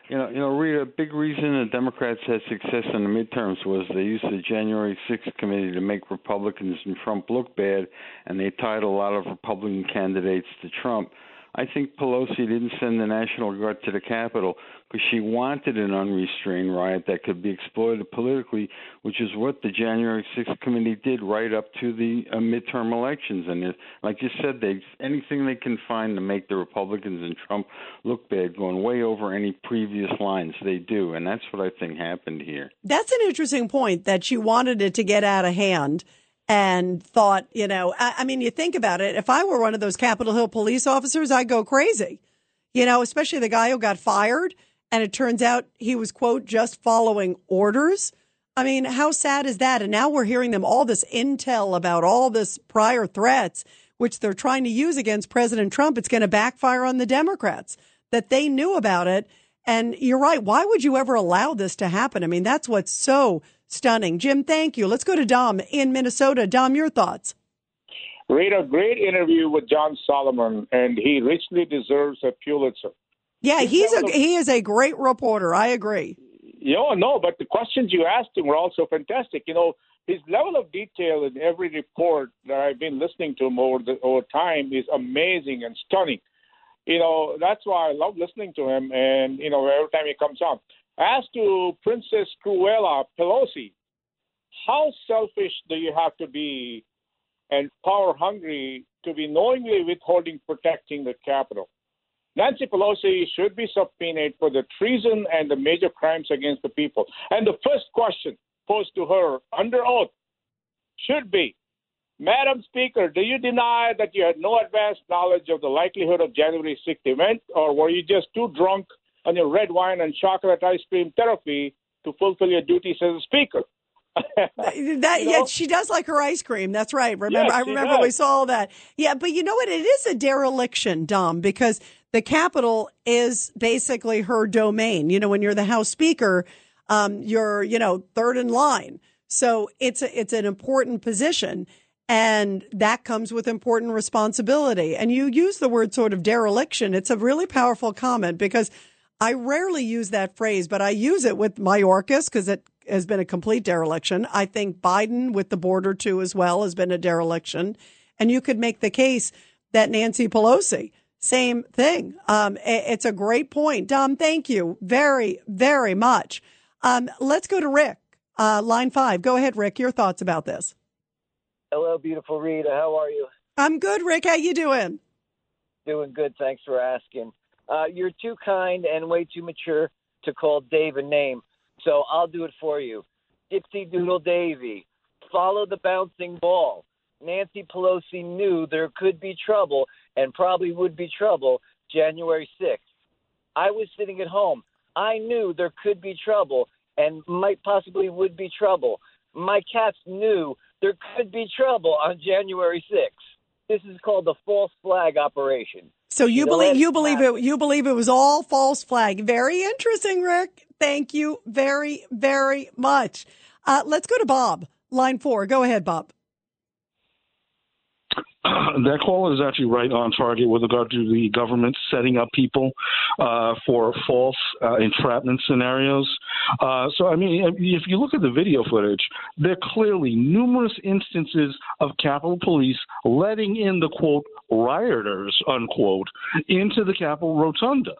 You know, you know, Rita. A big reason the Democrats had success in the midterms was they used the January 6th committee to make Republicans and Trump look bad, and they tied a lot of Republican candidates to Trump. I think Pelosi didn't send the National Guard to the Capitol because she wanted an unrestrained riot that could be exploited politically, which is what the January 6th committee did right up to the uh, midterm elections. And it, like you said, they anything they can find to make the Republicans and Trump look bad, going way over any previous lines, they do. And that's what I think happened here. That's an interesting point that she wanted it to get out of hand and thought, you know, I, I, mean, you think about it. If I were one of those Capitol Hill police officers, I'd go crazy, you know, especially the guy who got fired. And it turns out he was, quote, just following orders. I mean, how sad is that? And now we're hearing them all this intel about all this prior threats, which they're trying to use against President Trump. It's going to backfire on the Democrats that they knew about it. And you're right. Why would you ever allow this to happen? I mean, that's what's so stunning. Jim, thank you. Let's go to Dom in Minnesota. Dom, your thoughts. Read a great interview with John Solomon, and he richly deserves a Pulitzer. Yeah, he's a he is a great reporter. I agree. You know, no, but the questions you asked him were also fantastic. You know, his level of detail in every report that I've been listening to him over the, over time is amazing and stunning. You know, that's why I love listening to him, and you know, every time he comes on. As to Princess Cruella Pelosi, how selfish do you have to be and power hungry to be knowingly withholding protecting the Capitol? Nancy Pelosi should be subpoenaed for the treason and the major crimes against the people. And the first question posed to her under oath should be Madam Speaker, do you deny that you had no advanced knowledge of the likelihood of January 6th event, or were you just too drunk on your red wine and chocolate ice cream therapy to fulfill your duties as a speaker. that you know? yeah, she does like her ice cream. That's right. Remember, yes, I remember we saw all that. Yeah, but you know what? It is a dereliction, Dom, because the Capitol is basically her domain. You know, when you're the House Speaker, um, you're you know third in line. So it's a, it's an important position. And that comes with important responsibility. And you use the word sort of dereliction. It's a really powerful comment because I rarely use that phrase, but I use it with Mayorkas because it has been a complete dereliction. I think Biden with the border too as well has been a dereliction. And you could make the case that Nancy Pelosi, same thing. Um, it's a great point. Dom, thank you very, very much. Um, let's go to Rick Uh, line five. Go ahead, Rick. Your thoughts about this? Hello, beautiful Rita. How are you? I'm good, Rick. How you doing? Doing good. Thanks for asking. Uh, you're too kind and way too mature to call Dave a name, so I'll do it for you. Dipsy Doodle Davy. Follow the bouncing ball. Nancy Pelosi knew there could be trouble and probably would be trouble January 6th. I was sitting at home. I knew there could be trouble and might possibly would be trouble. My cats knew there could be trouble on January 6th. This is called the false flag operation. So you know, believe that's you believe it you believe it was all false flag. Very interesting, Rick. Thank you very very much. Uh, let's go to Bob, line four. Go ahead, Bob. that call is actually right on target with regard to the government setting up people uh, for false uh, entrapment scenarios. Uh, so, I mean, if you look at the video footage, there are clearly numerous instances of Capitol Police letting in the quote rioters unquote into the Capitol Rotunda.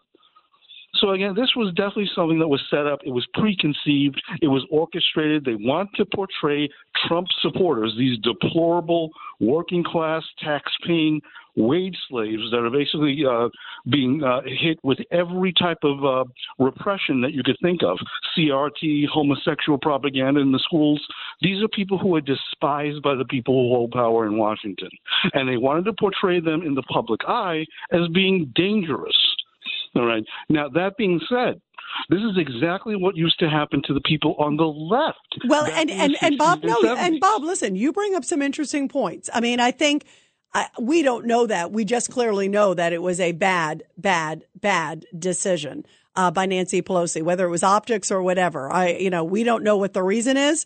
So again, this was definitely something that was set up. It was preconceived. It was orchestrated. They want to portray Trump supporters, these deplorable working class, tax-paying wage slaves that are basically uh, being uh, hit with every type of uh, repression that you could think of CRT, homosexual propaganda in the schools. These are people who are despised by the people who hold power in Washington. And they wanted to portray them in the public eye as being dangerous. All right. Now, that being said, this is exactly what used to happen to the people on the left. Well, and and and 60s Bob, no, 70s. and Bob, listen, you bring up some interesting points. I mean, I think I, we don't know that. We just clearly know that it was a bad, bad, bad decision uh, by Nancy Pelosi, whether it was optics or whatever. I, you know, we don't know what the reason is.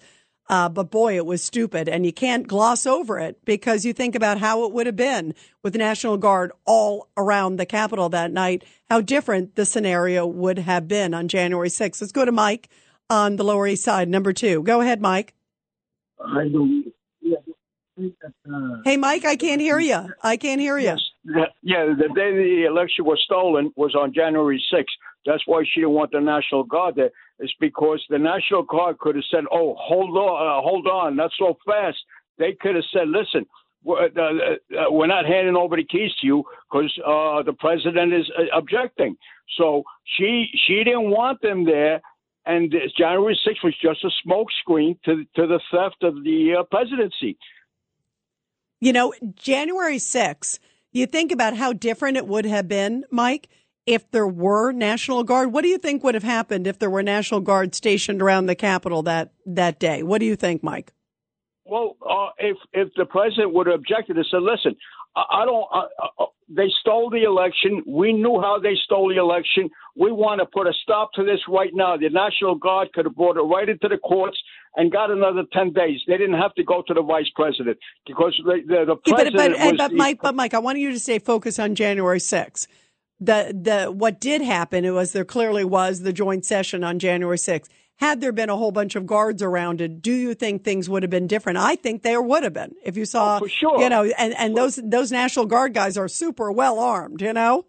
Uh, but boy, it was stupid. And you can't gloss over it because you think about how it would have been with the National Guard all around the Capitol that night, how different the scenario would have been on January 6th. Let's go to Mike on the Lower East Side, number two. Go ahead, Mike. I don't. Yeah, I that, uh, Hey, Mike, I can't hear you. I can't hear you. That- yeah, the day the election was stolen was on January 6th. That's why she didn't want the National Guard there. It's because the National Guard could have said, "Oh, hold on, uh, hold on, not so fast." They could have said, "Listen, we're, uh, uh, we're not handing over the keys to you because uh, the president is uh, objecting." So she she didn't want them there, and January 6th was just a smokescreen to to the theft of the uh, presidency. You know, January 6th, you think about how different it would have been, Mike, if there were National Guard. What do you think would have happened if there were National Guard stationed around the Capitol that, that day? What do you think, Mike? Well, uh, if if the president would have objected and said, "Listen, I, I don't," uh, they stole the election. We knew how they stole the election. We want to put a stop to this right now. The National Guard could have brought it right into the courts and got another ten days. They didn't have to go to the vice president because the the, the Yeah, but, president but, was but Mike, but Mike, I want you to stay focused on January 6th. The, the, what did happen it was there clearly was the joint session on January 6th. Had there been a whole bunch of guards around it, do you think things would have been different? I think there would have been if you saw, for sure. you know, and, and those, those National Guard guys are super well armed, you know?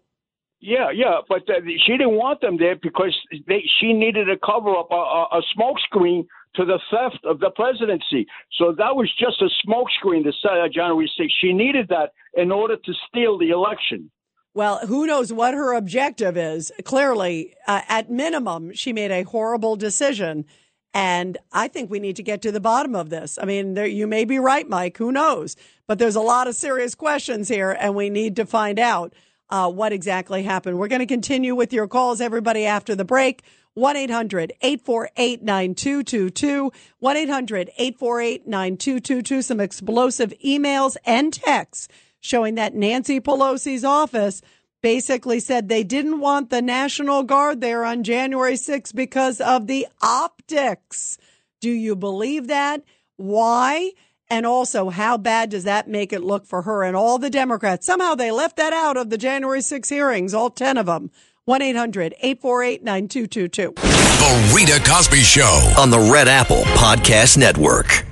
Yeah, yeah, but uh, she didn't want them there because they, she needed a cover up a, a, a smokescreen to the theft of the presidency. So that was just a smokescreen to set uh, January 6th. She needed that in order to steal the election. Well, who knows what her objective is? Clearly, uh, at minimum, she made a horrible decision. And I think we need to get to the bottom of this. I mean, there, you may be right, Mike. Who knows? But there's a lot of serious questions here, and we need to find out uh, what exactly happened. We're going to continue with your calls, everybody, after the break. 1 800 848 9222. 1 800 848 9222. Some explosive emails and texts showing that Nancy Pelosi's office basically said they didn't want the National Guard there on January 6th because of the optics. Do you believe that? Why? And also, how bad does that make it look for her and all the Democrats? Somehow they left that out of the January 6 hearings, all 10 of them. 1 800 848 9222. The Rita Cosby Show on the Red Apple Podcast Network.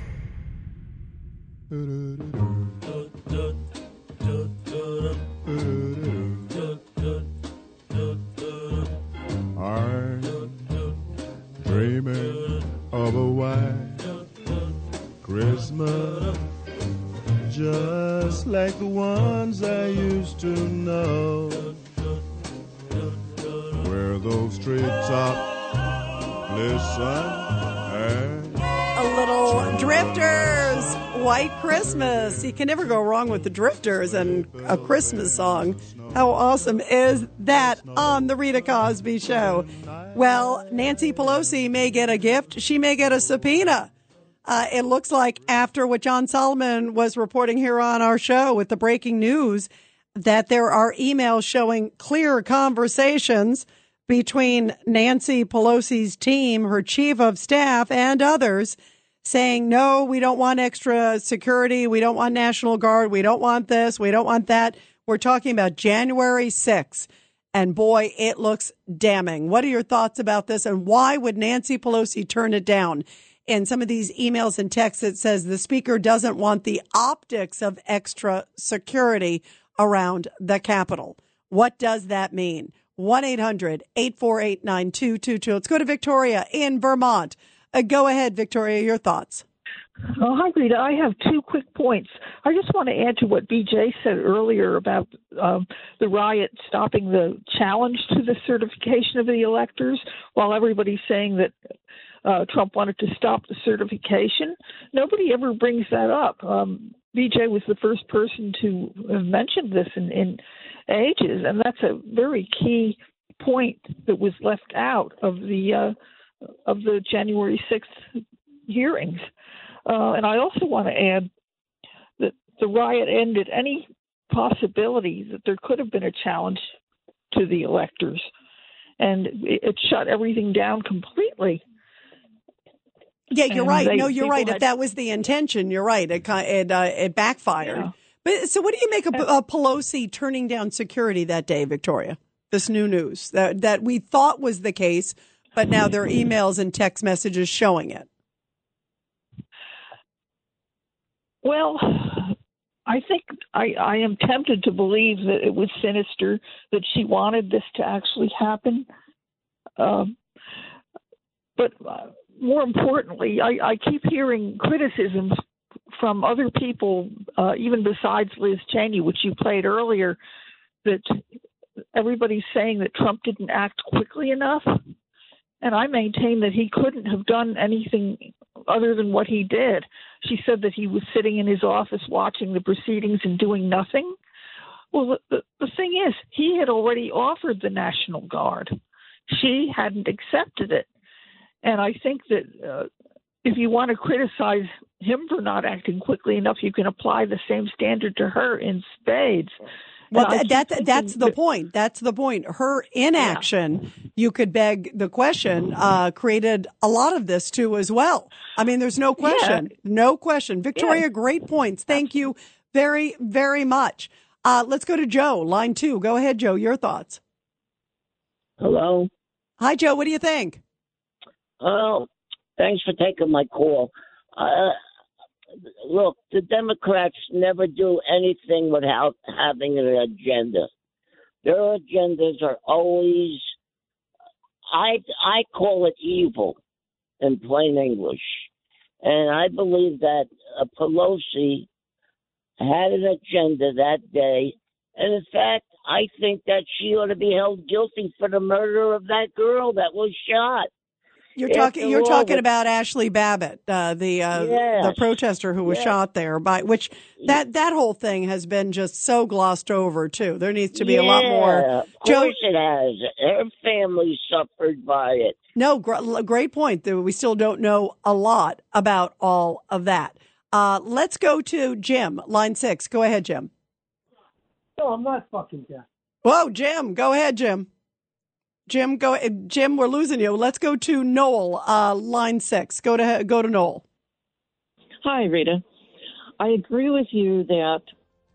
I'm dreaming of a white Christmas just like the ones I used to know. Those treetops glisten and A little Drifters, White Christmas. You can never go wrong with the Drifters and a Christmas song. How awesome is that on the Rita Cosby Show? Well, Nancy Pelosi may get a gift. She may get a subpoena. Uh, it looks like after what John Solomon was reporting here on our show with the breaking news, that there are emails showing clear conversations between Nancy Pelosi's team, her chief of staff, and others saying, no, we don't want extra security. We don't want National Guard. We don't want this. We don't want that. We're talking about January 6th. And boy, it looks damning. What are your thoughts about this? And why would Nancy Pelosi turn it down? In some of these emails and texts, it says the speaker doesn't want the optics of extra security around the Capitol. What does that mean? 1 800 848 9222. Let's go to Victoria in Vermont. Uh, go ahead, Victoria, your thoughts. Oh, hi, Rita. I have two quick points. I just want to add to what BJ said earlier about um, the riot stopping the challenge to the certification of the electors, while everybody's saying that uh, Trump wanted to stop the certification. Nobody ever brings that up. Um, BJ was the first person to have mentioned this in, in ages, and that's a very key point that was left out of the uh, of the January sixth hearings. Uh, and I also want to add that the riot ended any possibility that there could have been a challenge to the electors, and it, it shut everything down completely. Yeah, you're right. they- no, you're right. If that was the intention, you're right. It it, uh, it backfired. But so, what do you make of uh, Pelosi turning down security that day, Victoria? This new news that that we thought was the case, but now there are emails and text messages showing it. Well, I think I, I am tempted to believe that it was sinister that she wanted this to actually happen. Um, but uh, more importantly, I, I keep hearing criticisms from other people, uh, even besides Liz Cheney, which you played earlier, that everybody's saying that Trump didn't act quickly enough. And I maintain that he couldn't have done anything other than what he did. She said that he was sitting in his office watching the proceedings and doing nothing. Well, the, the, the thing is, he had already offered the National Guard. She hadn't accepted it. And I think that uh, if you want to criticize him for not acting quickly enough, you can apply the same standard to her in spades. Well, And that, that's the that- point. That's the point. Her inaction, you could beg the question, uh, created a lot of this too as well. I mean, there's no question, no question. Victoria, great points. Thank you very, very much. Uh, let's go to Joe, line two. Go ahead, Joe. Your thoughts. Hello. Hi, Joe. What do you think? Oh, thanks for taking my call. Uh, look, the Democrats never do anything without having an agenda. Their agendas are always, I I call it evil, in plain English, and I believe that uh, Pelosi had an agenda that day, and in fact, I think that she ought to be held guilty for the murder of that girl that was shot. You're talking. You're all, talking with- about Ashli Babbitt, uh, the uh, the protester who was Yes. shot there. By which that that whole thing has been just so glossed over too. There needs to be a lot more. Of course it has. Her family suffered by it. No, gr- great point. That We still don't know a lot about all of that. Uh, let's go to Jim, line six. Go ahead, Jim. No, I'm not fucking deaf. Whoa, Jim. Go ahead, Jim. Jim, go. uh, Jim, we're losing you. Let's go to Noel, uh, line six. Go to go to Noel. Hi, Rita. I agree with you that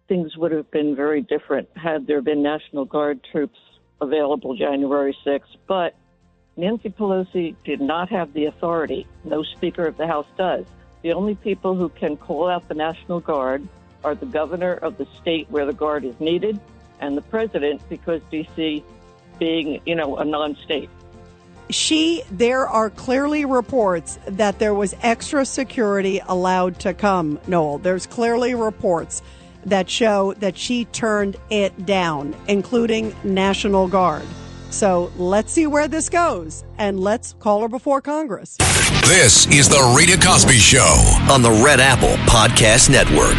things would have been very different had there been National Guard troops available January 6th, but Nancy Pelosi did not have the authority. No Speaker of the House does. The only people who can call out the National Guard are the governor of the state where the Guard is needed and the president because D.C. being, you know, a non state. she there are clearly reports that there was extra security allowed to come noel there's clearly reports that show that she turned it down, including National Guard. So let's see where this goes, and let's call her before Congress. This is the Rita Cosby Show on the Red Apple Podcast Network.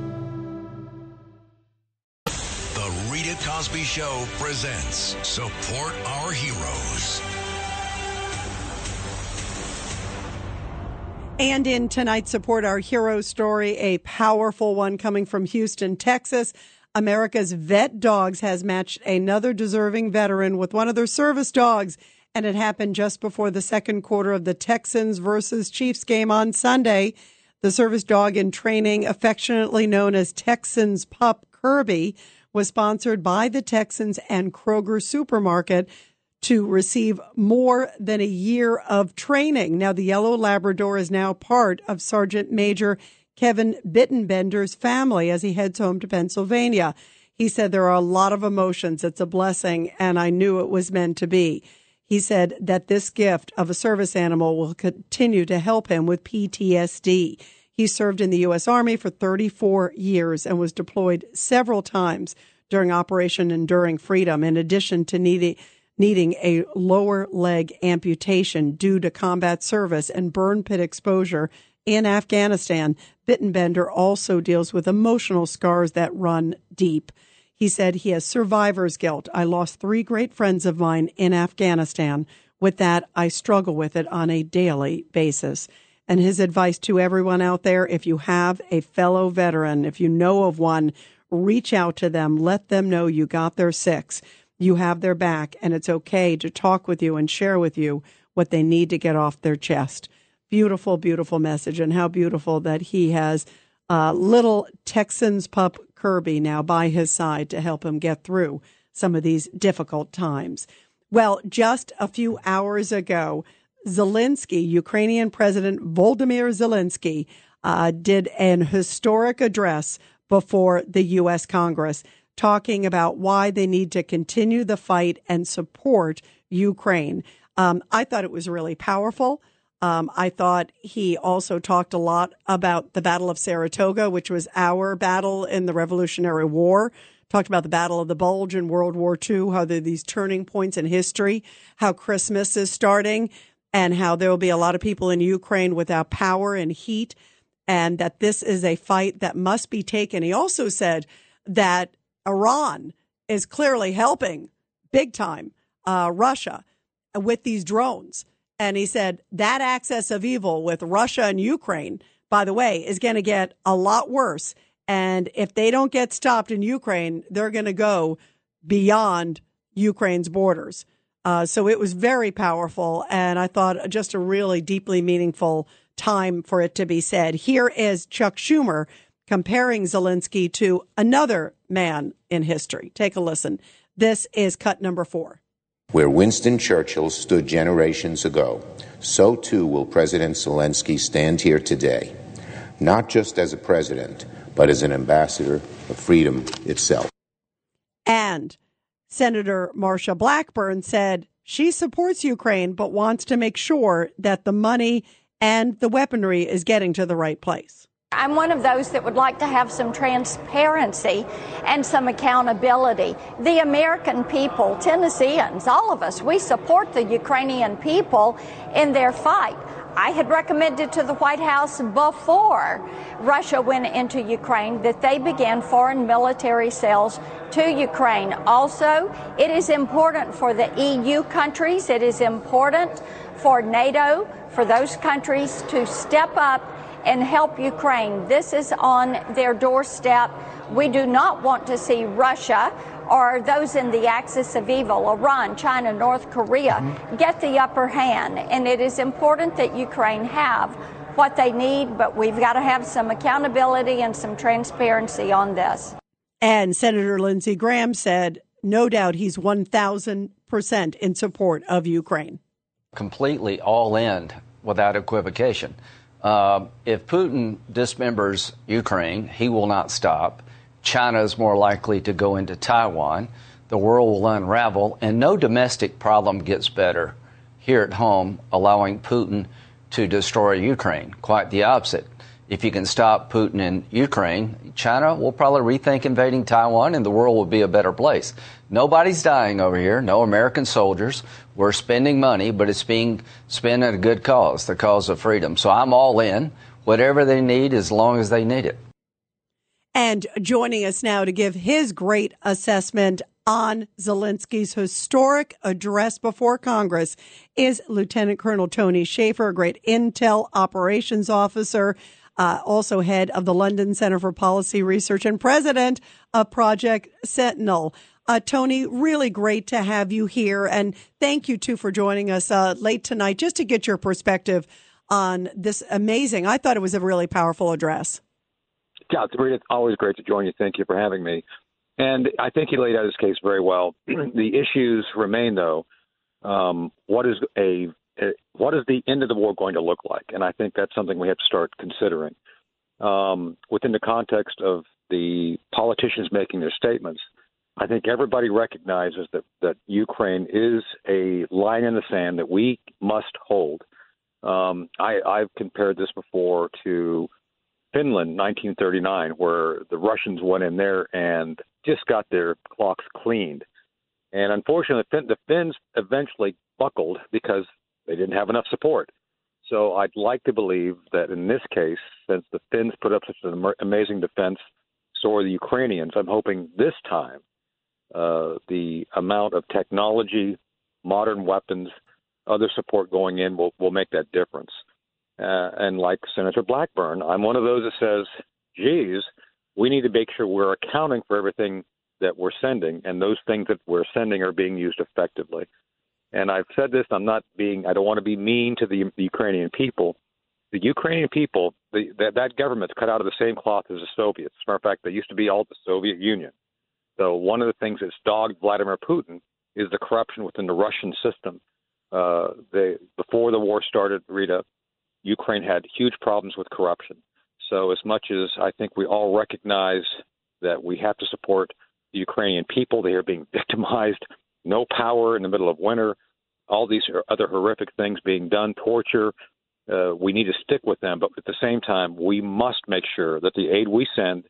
The Rita Cosby Show presents Support Our Heroes. And in tonight's Support Our Hero story, a powerful one coming from Houston, Texas. America's Vet Dogs has matched another deserving veteran with one of their service dogs. And it happened just before the second quarter of the Texans versus Chiefs game on Sunday. The service dog in training, affectionately known as Texans Pup Kirby, was sponsored by the Texans and Kroger Supermarket to receive more than a year of training. Now, the yellow Labrador is now part of Sergeant Major Kevin Bittenbender's family as he heads home to Pennsylvania. He said there are a lot of emotions. It's a blessing, and I knew it was meant to be. He said that this gift of a service animal will continue to help him with PTSD. He served in the U.S. Army for 34 years and was deployed several times during Operation Enduring Freedom, in addition to needing needing a lower leg amputation due to combat service and burn pit exposure in Afghanistan. Bittenbender also deals with emotional scars that run deep. He said he has survivor's guilt. I lost three great friends of mine in Afghanistan. With that, I struggle with it on a daily basis. And his advice to everyone out there if you have a fellow veteran, if you know of one, reach out to them, let them know you got their six you have their back and it's okay to talk with you and share with you what they need to get off their chest. Beautiful, beautiful message. And how beautiful that he has uh, little Texans pup Kirby now by his side to help him get through some of these difficult times. Well, just a few hours ago, Zelensky, Ukrainian President Volodymyr Zelensky, uh, did an historic address before the U.S. Congress talking about why they need to continue the fight and support Ukraine. Um, I thought it was really powerful. Um, I thought he also talked a lot about the Battle of Saratoga, which was our battle in the Revolutionary War. Talked about the Battle of the Bulge in World War II, how there are these turning points in history, how Christmas is starting, and how there will be a lot of people in Ukraine without power and heat, and that this is a fight that must be taken. He also said that Iran is clearly helping big time uh, Russia with these drones. And he said that axis of evil with Russia and Ukraine, by the way, is going to get a lot worse. And if they don't get stopped in Ukraine, they're going to go beyond Ukraine's borders. Uh, so it was very powerful. And I thought just a really deeply meaningful time for it to be said. Here is Chuck Schumer comparing Zelensky to another man in history. Take a listen. This is cut number four. Where Winston Churchill stood generations ago, so too will President Zelensky stand here today, not just as a president, but as an ambassador of freedom itself. And Senator Marsha Blackburn said she supports Ukraine, but wants to make sure that the money and the weaponry is getting to the right place. I'm one of those that would like to have some transparency and some accountability. The American people, Tennesseans, all of us, we support the Ukrainian people in their fight. I had recommended to the White House before Russia went into Ukraine that they begin foreign military sales to Ukraine. Also, it is important for the EU countries, it is important for NATO, for those countries to step up and help Ukraine. This is on their doorstep. We do not want to see Russia or those in the axis of evil, Iran, China, North Korea, mm-hmm. get the upper hand. And it is important that Ukraine have what they need, but we've got to have some accountability and some transparency on this. And Senator Lindsey Graham said, no doubt he's 1,000% in support of Ukraine. Completely all in without equivocation. Uh, if Putin dismembers Ukraine, he will not stop. China is more likely to go into Taiwan. The world will unravel, and no domestic problem gets better here at home, allowing Putin to destroy Ukraine. Quite the opposite. If you can stop Putin in Ukraine, China will probably rethink invading Taiwan and the world will be a better place. Nobody's dying over here, no American soldiers. We're spending money, but it's being spent at a good cause, the cause of freedom. So I'm all in, whatever they need as long as they need it. And joining us now to give his great assessment on Zelensky's historic address before Congress is Lieutenant Colonel Tony Shaffer, a great intel operations officer, uh, also head of the London Center for Policy Research and president of Project Sentinel. Uh, Tony, really great to have you here. And thank you, too, for joining us uh, late tonight just to get your perspective on this amazing, I thought it was a really powerful address. Yeah, it's always great to join you. Thank you for having me. And I think he laid out his case very well. the issues remain, though. Um, what is a, a, what is the end of the war going to look like? And I think that's something we have to start considering um, within the context of the politicians making their statements. I think everybody recognizes that that Ukraine is a line in the sand that we must hold. Um, I, I've compared this before to Finland, 1939, where the Russians went in there and just got their clocks cleaned. And unfortunately, the Finns eventually buckled because they didn't have enough support. So I'd like to believe that in this case, since the Finns put up such an amazing defense, so are the Ukrainians. I'm hoping this time uh, the amount of technology, modern weapons, other support going in will, will make that difference. Uh, and like Senator Blackburn, I'm one of those that says, geez, we need to make sure we're accounting for everything that we're sending, and those things that we're sending are being used effectively. And I've said this, I'm not being, I don't want to be mean to the, the Ukrainian people. The Ukrainian people, the, that, that government's cut out of the same cloth as the Soviets. As a matter of fact, they used to be all the Soviet Union. So one of the things that's dogged Vladimir Putin is the corruption within the Russian system. Uh, they, before the war started, Rita, Ukraine had huge problems with corruption. So, as much as I think we all recognize that we have to support the Ukrainian people, they are being victimized, no power in the middle of winter, all these other horrific things being done, torture. Uh, we need to stick with them, but at the same time, we must make sure that the aid we send,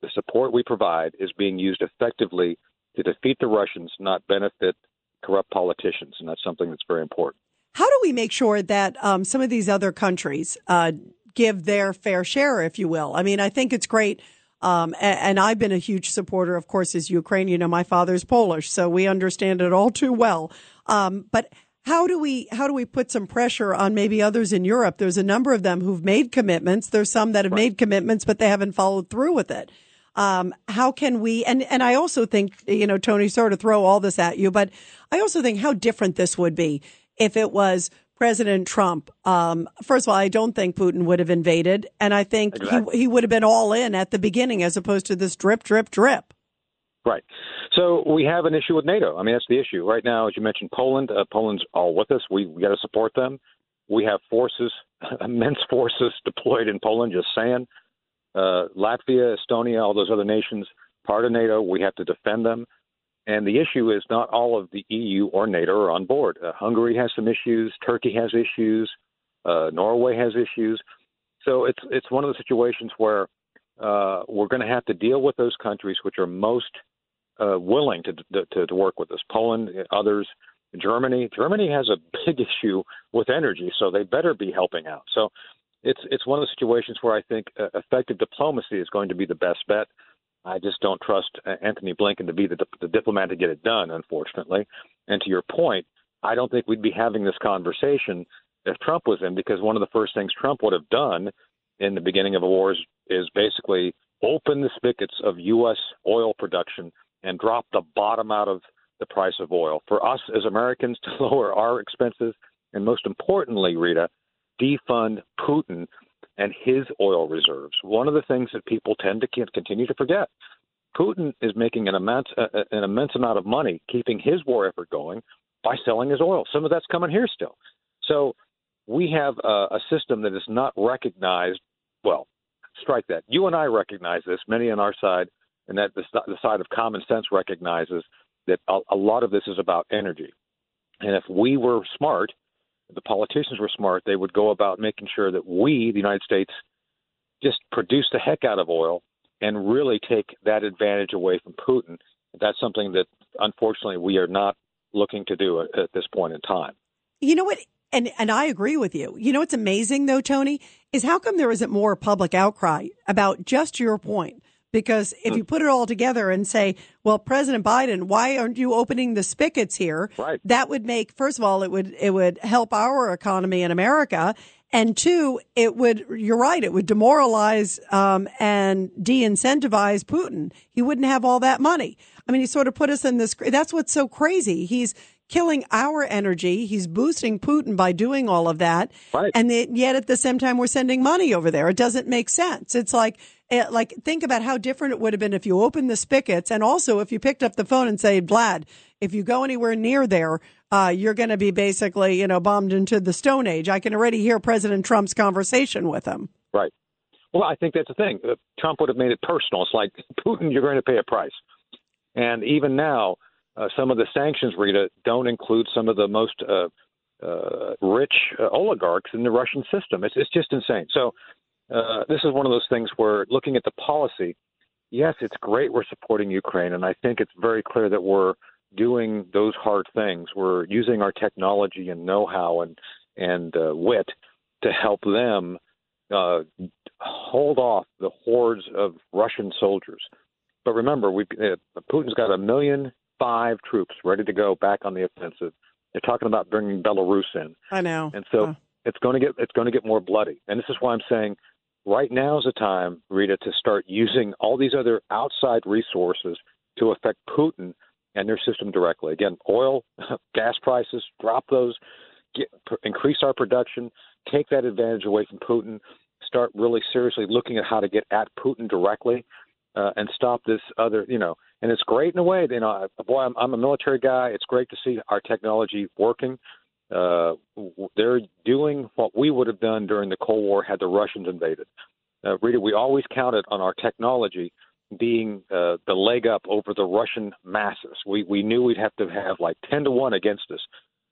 the support we provide, is being used effectively to defeat the Russians, not benefit corrupt politicians, and that's something that's very important. How do we make sure that um, some of these other countries uh, give their fair share, if you will? I mean, I think it's great. Um, and, and, I've been a huge supporter, of course, as Ukraine. You know, my father's Polish, so we understand it all too well. Um, but how do we how do we put some pressure on maybe others in Europe? There's a number of them who've made commitments. There's some that have right. made commitments, but they haven't followed through with it. Um, how can we? And and I also think you know, Tony, sort of throw all this at you, but I also think how different this would be if it was President Trump. Um, first of all, I don't think Putin would have invaded, and I think exactly. he he would have been all in at the beginning as opposed to this drip, drip, drip. Right. So we have an issue with NATO. I mean, that's the issue right now. As you mentioned, Poland. Uh, Poland's all with us. We we got to support them. We have forces, immense forces deployed in Poland. Just saying. Uh, Latvia, Estonia, all those other nations, part of NATO. We have to defend them. And the issue is not all of the EU or NATO are on board. Uh, Hungary has some issues. Turkey has issues. Uh, Norway has issues. So it's it's one of the situations where uh, we're going to have to deal with those countries which are most uh, willing to, to to work with us. Poland, others, Germany. Germany has a big issue with energy, so they better be helping out. So it's it's one of the situations where I think uh, effective diplomacy is going to be the best bet. I just don't trust uh, Antony Blinken to be the, the diplomat to get it done, unfortunately. And to your point, I don't think we'd be having this conversation if Trump was in, because one of the first things Trump would have done in the beginning of a war is, is basically open the spigots of U.S. oil production and drop the bottom out of the price of oil for us as Americans to lower our expenses, and most importantly, Rita, defund Putin and his oil reserves. One of the things that people tend to continue to forget Putin is making an immense uh, an immense amount of money keeping his war effort going by selling his oil. Some of that's coming here still. So we have a, a system that is not recognized. Well, strike that. You and I recognize this. Many on our side, and that the, the side of common sense recognizes that a, a lot of this is about energy. And if we were smart, the politicians were smart, they would go about making sure that we, the United States, just produce the heck out of oil and really take that advantage away from Putin. That's something that unfortunately we are not looking to do at, at this point in time. You know what? And and I agree with you. You know what's amazing though, Tony, is how come there isn't more public outcry about just your point? Because if you put it all together and say, well, President Biden, why aren't you opening the spigots here? Right. That would make, first of all, it would, it would help our economy in America. And two, it would, you're right, it would demoralize, um, and de-incentivize Putin. He wouldn't have all that money. I mean, he sort of put us in this, that's what's so crazy. He's, killing our energy. He's boosting Putin by doing all of that. Right. And yet at the same time, we're sending money over there. It doesn't make sense. It's like, like think about how different it would have been if you opened the spigots and also if you picked up the phone and said, Vlad, if you go anywhere near there, uh, you're going to be basically, you know, bombed into the Stone Age. I can already hear President Trump's conversation with him. Right. Well, I think that's the thing. Uh, Trump would have made it personal. It's like Putin, you're going to pay a price. And even now, uh, some of the sanctions, Rita, don't include some of the most uh, uh, rich uh, oligarchs in the Russian system. It's, it's just insane. So uh, this is one of those things where looking at the policy, yes, it's great we're supporting Ukraine, and I think it's very clear that we're doing those hard things. We're using our technology and know-how and and uh, wit to help them uh, hold off the hordes of Russian soldiers. But remember, we uh, Putin's got a million five troops ready to go back on the offensive. They're talking about bringing Belarus in, I know. and so Huh. it's going to get it's going to get more bloody. And this is why I'm saying right now is the time, Rita, to start using all these other outside resources to affect Putin and their system directly. Again, oil, gas prices, drop those, get, increase our production, take that advantage away from Putin, start really seriously looking at how to get at Putin directly, uh, and stop this other, you know. And it's great in a way. You know, boy, I'm, I'm a military guy. It's great to see our technology working. Uh, they're doing what we would have done during the Cold War had the Russians invaded. Uh, Rita, we always counted on our technology being uh, the leg up over the Russian masses. We we knew we'd have to have like ten to one against us,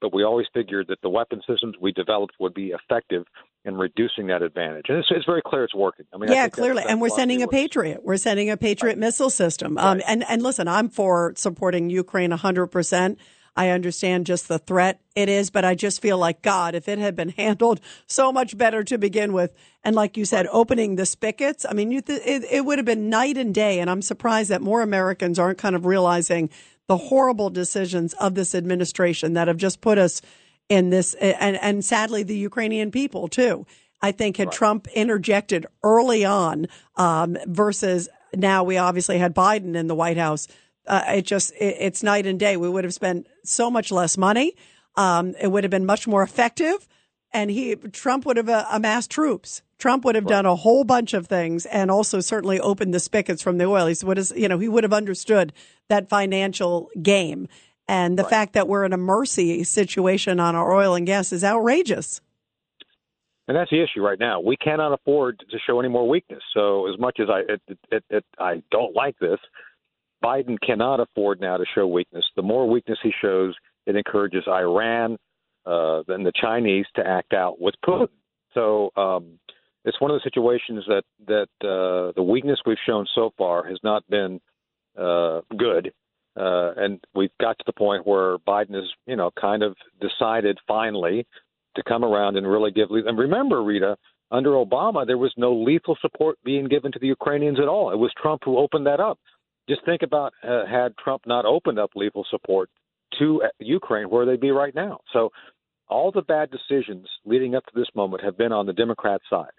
but we always figured that the weapon systems we developed would be effective in reducing that advantage. And it's, it's very clear it's working. I mean, yeah, that's- clearly. that's And we're sending a Patriot. We're sending a Patriot missile system. Um, and, and listen, I'm for supporting Ukraine 100%. I understand just the threat it is, but I just feel like, God, if it had been handled so much better to begin with. And like you said, opening the spigots, I mean, you th- it, it would have been night and day. And I'm surprised that more Americans aren't kind of realizing the horrible decisions of this administration that have just put us in this, and, and sadly, the Ukrainian people too. I think had Trump interjected early on, um, versus now we obviously had Biden in the White House. Uh, it just, it, it's night and day. We would have spent so much less money. Um, it would have been much more effective. And he, Trump would have uh, amassed troops. Trump would have done a whole bunch of things and also certainly opened the spigots from the oil. He's what is, you know, he would have understood that financial game. And the fact that we're in a mercy situation on our oil and gas is outrageous. And that's the issue right now. We cannot afford to show any more weakness. So as much as I it, it, it, I don't like this, Biden cannot afford now to show weakness. The more weakness he shows, it encourages Iran uh, and the Chinese to act out with Putin. So um, it's one of the situations that that uh, the weakness we've shown so far has not been uh, good. Uh, and we've got to the point where Biden has, you know, kind of decided finally to come around and really give. And remember, Rita, under Obama, there was no lethal support being given to the Ukrainians at all. It was Trump who opened that up. Just think about uh, had Trump not opened up lethal support to uh, Ukraine, where they'd be right now. So all the bad decisions leading up to this moment have been on the Democrat side.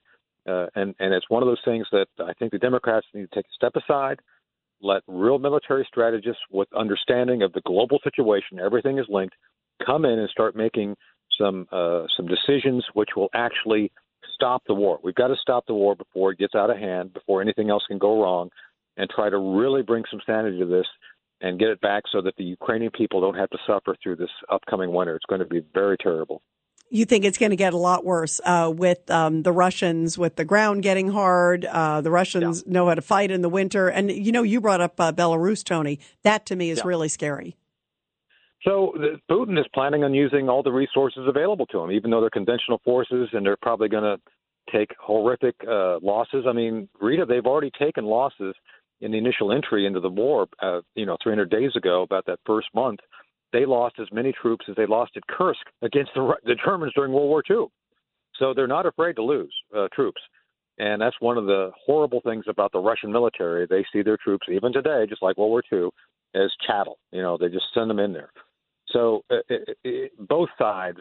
Uh, and, and it's one of those things that I think the Democrats need to take a step aside, let real military strategists with understanding of the global situation, everything is linked, come in and start making some uh, some decisions which will actually stop the war. We've got to stop the war before it gets out of hand, before anything else can go wrong. And try to really bring some sanity to this and get it back so that the Ukrainian people don't have to suffer through this upcoming winter. It's going to be very terrible. You think it's going to get a lot worse uh, with um, the Russians, with the ground getting hard. Uh, the Russians yeah. know how to fight in the winter. And, you know, you brought up uh, Belarus, Tony. That to me is yeah. really scary. So the, Putin is planning on using all the resources available to him, even though they're conventional forces and they're probably going to take horrific uh, losses. I mean, Rita, they've already taken losses in the initial entry into the war, uh, you know, 300 days ago, about that first month, they lost as many troops as they lost at Kursk against the, the Germans during World War II. So they're not afraid to lose uh, troops. And that's one of the horrible things about the Russian military. They see their troops, even today, just like World War II, as chattel. You know, they just send them in there. So uh, it, it, both sides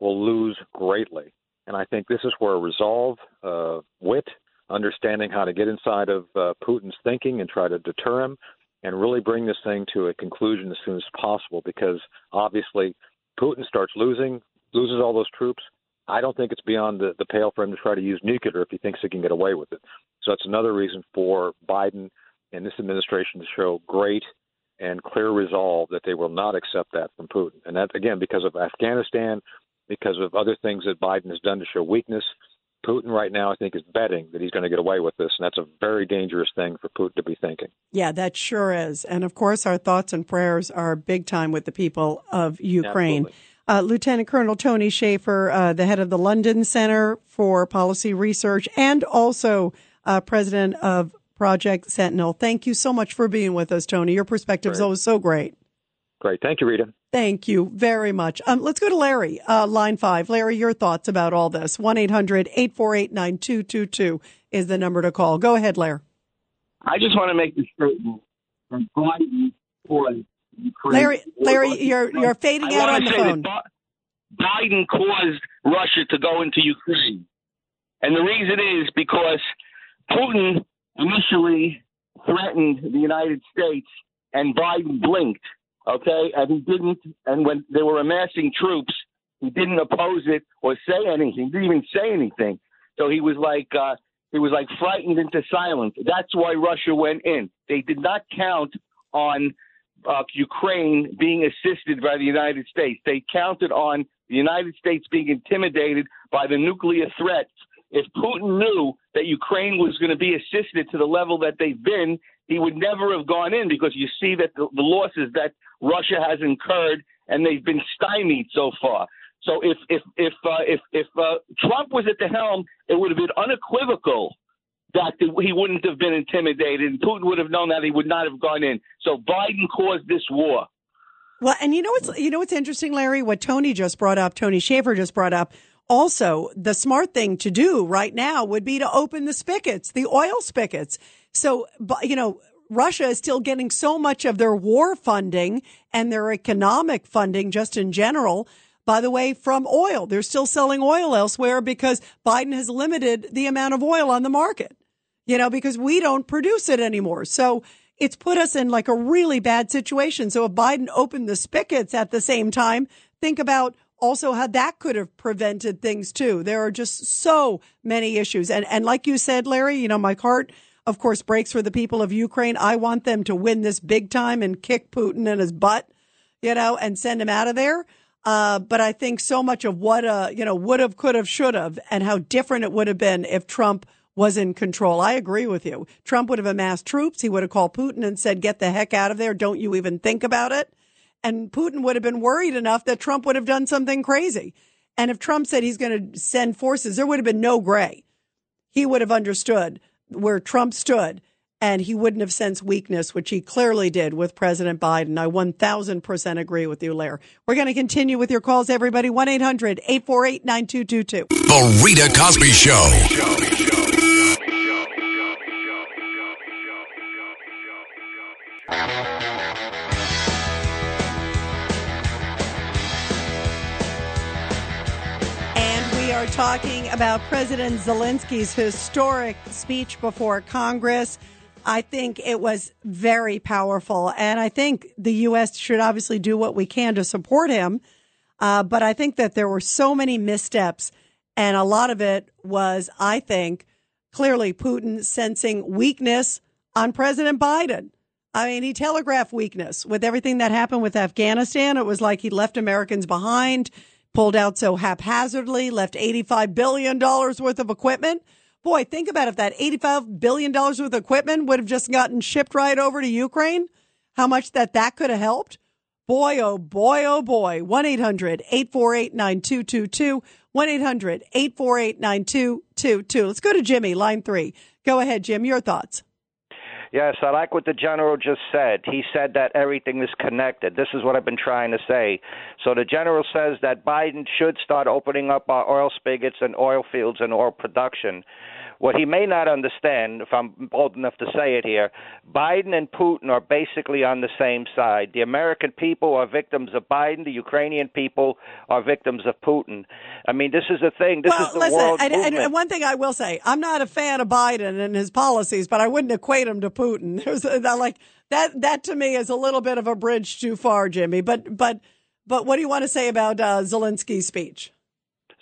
will lose greatly. And I think this is where resolve, uh, wit, understanding how to get inside of uh, Putin's thinking and try to deter him and really bring this thing to a conclusion as soon as possible because obviously Putin starts losing, loses all those troops. I don't think it's beyond the, the pale for him to try to use nuclear if he thinks he can get away with it. So that's another reason for Biden and this administration to show great and clear resolve that they will not accept that from Putin. And that, again, because of Afghanistan, because of other things that Biden has done to show weakness, Putin right now, I think, is betting that he's going to get away with this, and that's a very dangerous thing for Putin to be thinking. Yeah, that sure is. And of course, our thoughts and prayers are big time with the people of Ukraine. Uh, Lieutenant Colonel Tony Shaffer, uh, the head of the London Center for Policy Research, and also uh, president of Project Sentinel. Thank you so much for being with us, Tony. Your perspective is always so great. Great. Thank you, Rita. Thank you very much. Um, let's go to Larry, uh, line five. Larry, your thoughts about all this. 1 800 848 9222 is the number to call. Go ahead, Larry. I just want to make the statement from Biden Larry, Larry, you're you're fading out on the phone. Biden caused Russia to go into Ukraine, and the reason is because Putin initially threatened the United States, and Biden blinked okay? And he didn't, and when they were amassing troops, he didn't oppose it or say anything. He didn't even say anything. So he was like, uh, he was like frightened into silence. That's why Russia went in. They did not count on uh, Ukraine being assisted by the United States. They counted on the United States being intimidated by the nuclear threats. If Putin knew that Ukraine was going to be assisted to the level that they've been, he would never have gone in because you see that the, the losses that Russia has incurred and they've been stymied so far. So if if if uh, if if uh, Trump was at the helm, it would have been unequivocal that he wouldn't have been intimidated, and Putin would have known that he would not have gone in. So Biden caused this war. Well, and you know what's you know what's interesting, Larry? What Tony just brought up, Tony Shaffer just brought up. Also, the smart thing to do right now would be to open the spigots, the oil spigots. So, you know, Russia is still getting so much of their war funding and their economic funding just in general. By the way, from oil, they're still selling oil elsewhere because Biden has limited the amount of oil on the market, you know, because we don't produce it anymore. So it's put us in like a really bad situation. So if Biden opened the spigots at the same time, think about also how that could have prevented things too. There are just so many issues. And, and like you said, Larry, you know, my heart of course, breaks for the people of Ukraine. I want them to win this big time and kick Putin in his butt, you know, and send him out of there. Uh, but I think so much of what, uh, you know, would have, could have, should have, and how different it would have been if Trump was in control. I agree with you. Trump would have amassed troops. He would have called Putin and said, get the heck out of there. Don't you even think about it. And Putin would have been worried enough that Trump would have done something crazy. And if Trump said he's going to send forces, there would have been no gray. He would have understood where Trump stood and he wouldn't have sensed weakness, which he clearly did with President Biden. I 1000% agree with you, Lair. We're going to continue with your calls, everybody. 1 800 848 9222. The Rita Cosby Show. Talking about President Zelensky's historic speech before Congress. I think it was very powerful. And I think the U.S. should obviously do what we can to support him. Uh, but I think that there were so many missteps. And a lot of it was, I think, clearly Putin sensing weakness on President Biden. I mean, he telegraphed weakness with everything that happened with Afghanistan. It was like he left Americans behind, pulled out so haphazardly, left $85 billion worth of equipment. Boy, think about if that $85 billion worth of equipment would have just gotten shipped right over to Ukraine, how much that that could have helped. Boy, oh boy, oh boy. 1 800 848 9222. 1 800 848 9222. Let's go to Jimmy, line three. Go ahead, Jim. Your thoughts. Yes, I like what the general just said. He said that everything is connected. This is what I've been trying to say. So the general says that Biden should start opening up our oil spigots and oil fields and oil production. What he may not understand, if I'm bold enough to say it here, Biden and Putin are basically on the same side. The American people are victims of Biden. The Ukrainian people are victims of Putin. I mean, this is the thing. This well, is the listen, world and, movement. and one thing I will say, I'm not a fan of Biden and his policies, but I wouldn't equate him to Putin. There's like that. That to me is a little bit of a bridge too far, Jimmy. But but but what do you want to say about uh, Zelensky's speech?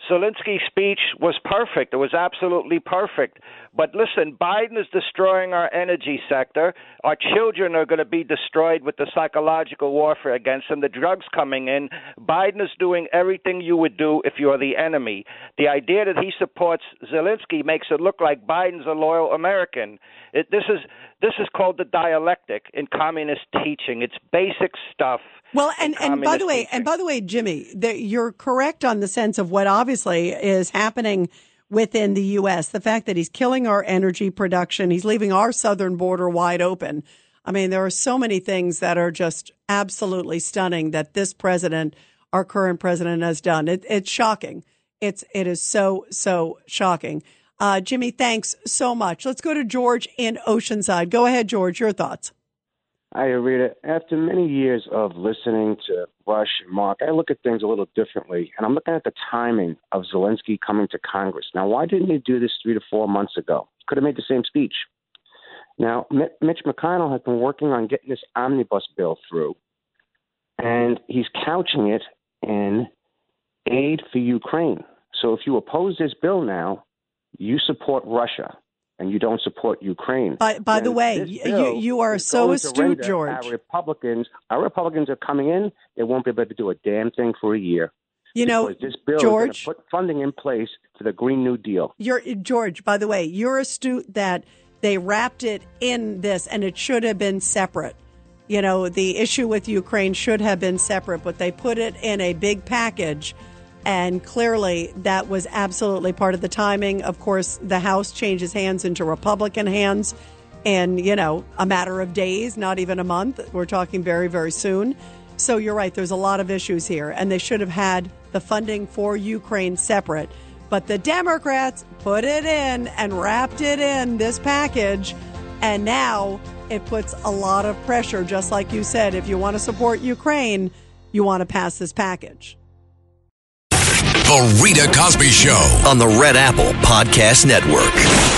Zelensky's speech was perfect. It was absolutely perfect. But listen, Biden is destroying our energy sector. Our children are going to be destroyed with the psychological warfare against them. The drugs coming in. Biden is doing everything you would do if you're the enemy. The idea that he supports Zelensky makes it look like Biden's a loyal American. It, this is this is called the dialectic in communist teaching. It's basic stuff. Well, and, and by the way, teaching. and by the way, Jimmy, the, you're correct on the sense of what obviously is happening within the U.S. The fact that he's killing our energy production, he's leaving our southern border wide open. I mean, there are so many things that are just absolutely stunning that this president, our current president, has done. It, it's shocking. It's it is so so shocking. Uh, Jimmy, thanks so much. Let's go to George in Oceanside. Go ahead, George. Your thoughts. Hi, Rita. After many years of listening to Rush and Mark, I look at things a little differently, and I'm looking at the timing of Zelensky coming to Congress. Now, why didn't he do this three to four months ago? Could have made the same speech. Now, Mitch McConnell has been working on getting this omnibus bill through, and he's couching it in aid for Ukraine. So if you oppose this bill now, you support Russia and you don't support Ukraine. By, by the way, you, you are so astute, George. Our Republicans, our Republicans are coming in. They won't be able to do a damn thing for a year. You know, this bill George, put funding in place for the Green New Deal. You're George. By the way, you're astute that they wrapped it in this, and it should have been separate. You know, the issue with Ukraine should have been separate, but they put it in a big package and clearly, that was absolutely part of the timing. Of course, the House changes hands into Republican hands. And, you know, a matter of days, not even a month. We're talking very, very soon. So you're right, there's a lot of issues here. And they should have had the funding for Ukraine separate. But the Democrats put it in and wrapped it in this package. And now it puts a lot of pressure, just like you said. If you want to support Ukraine, you want to pass this package. The Rita Cosby Show on the Red Apple Podcast Network.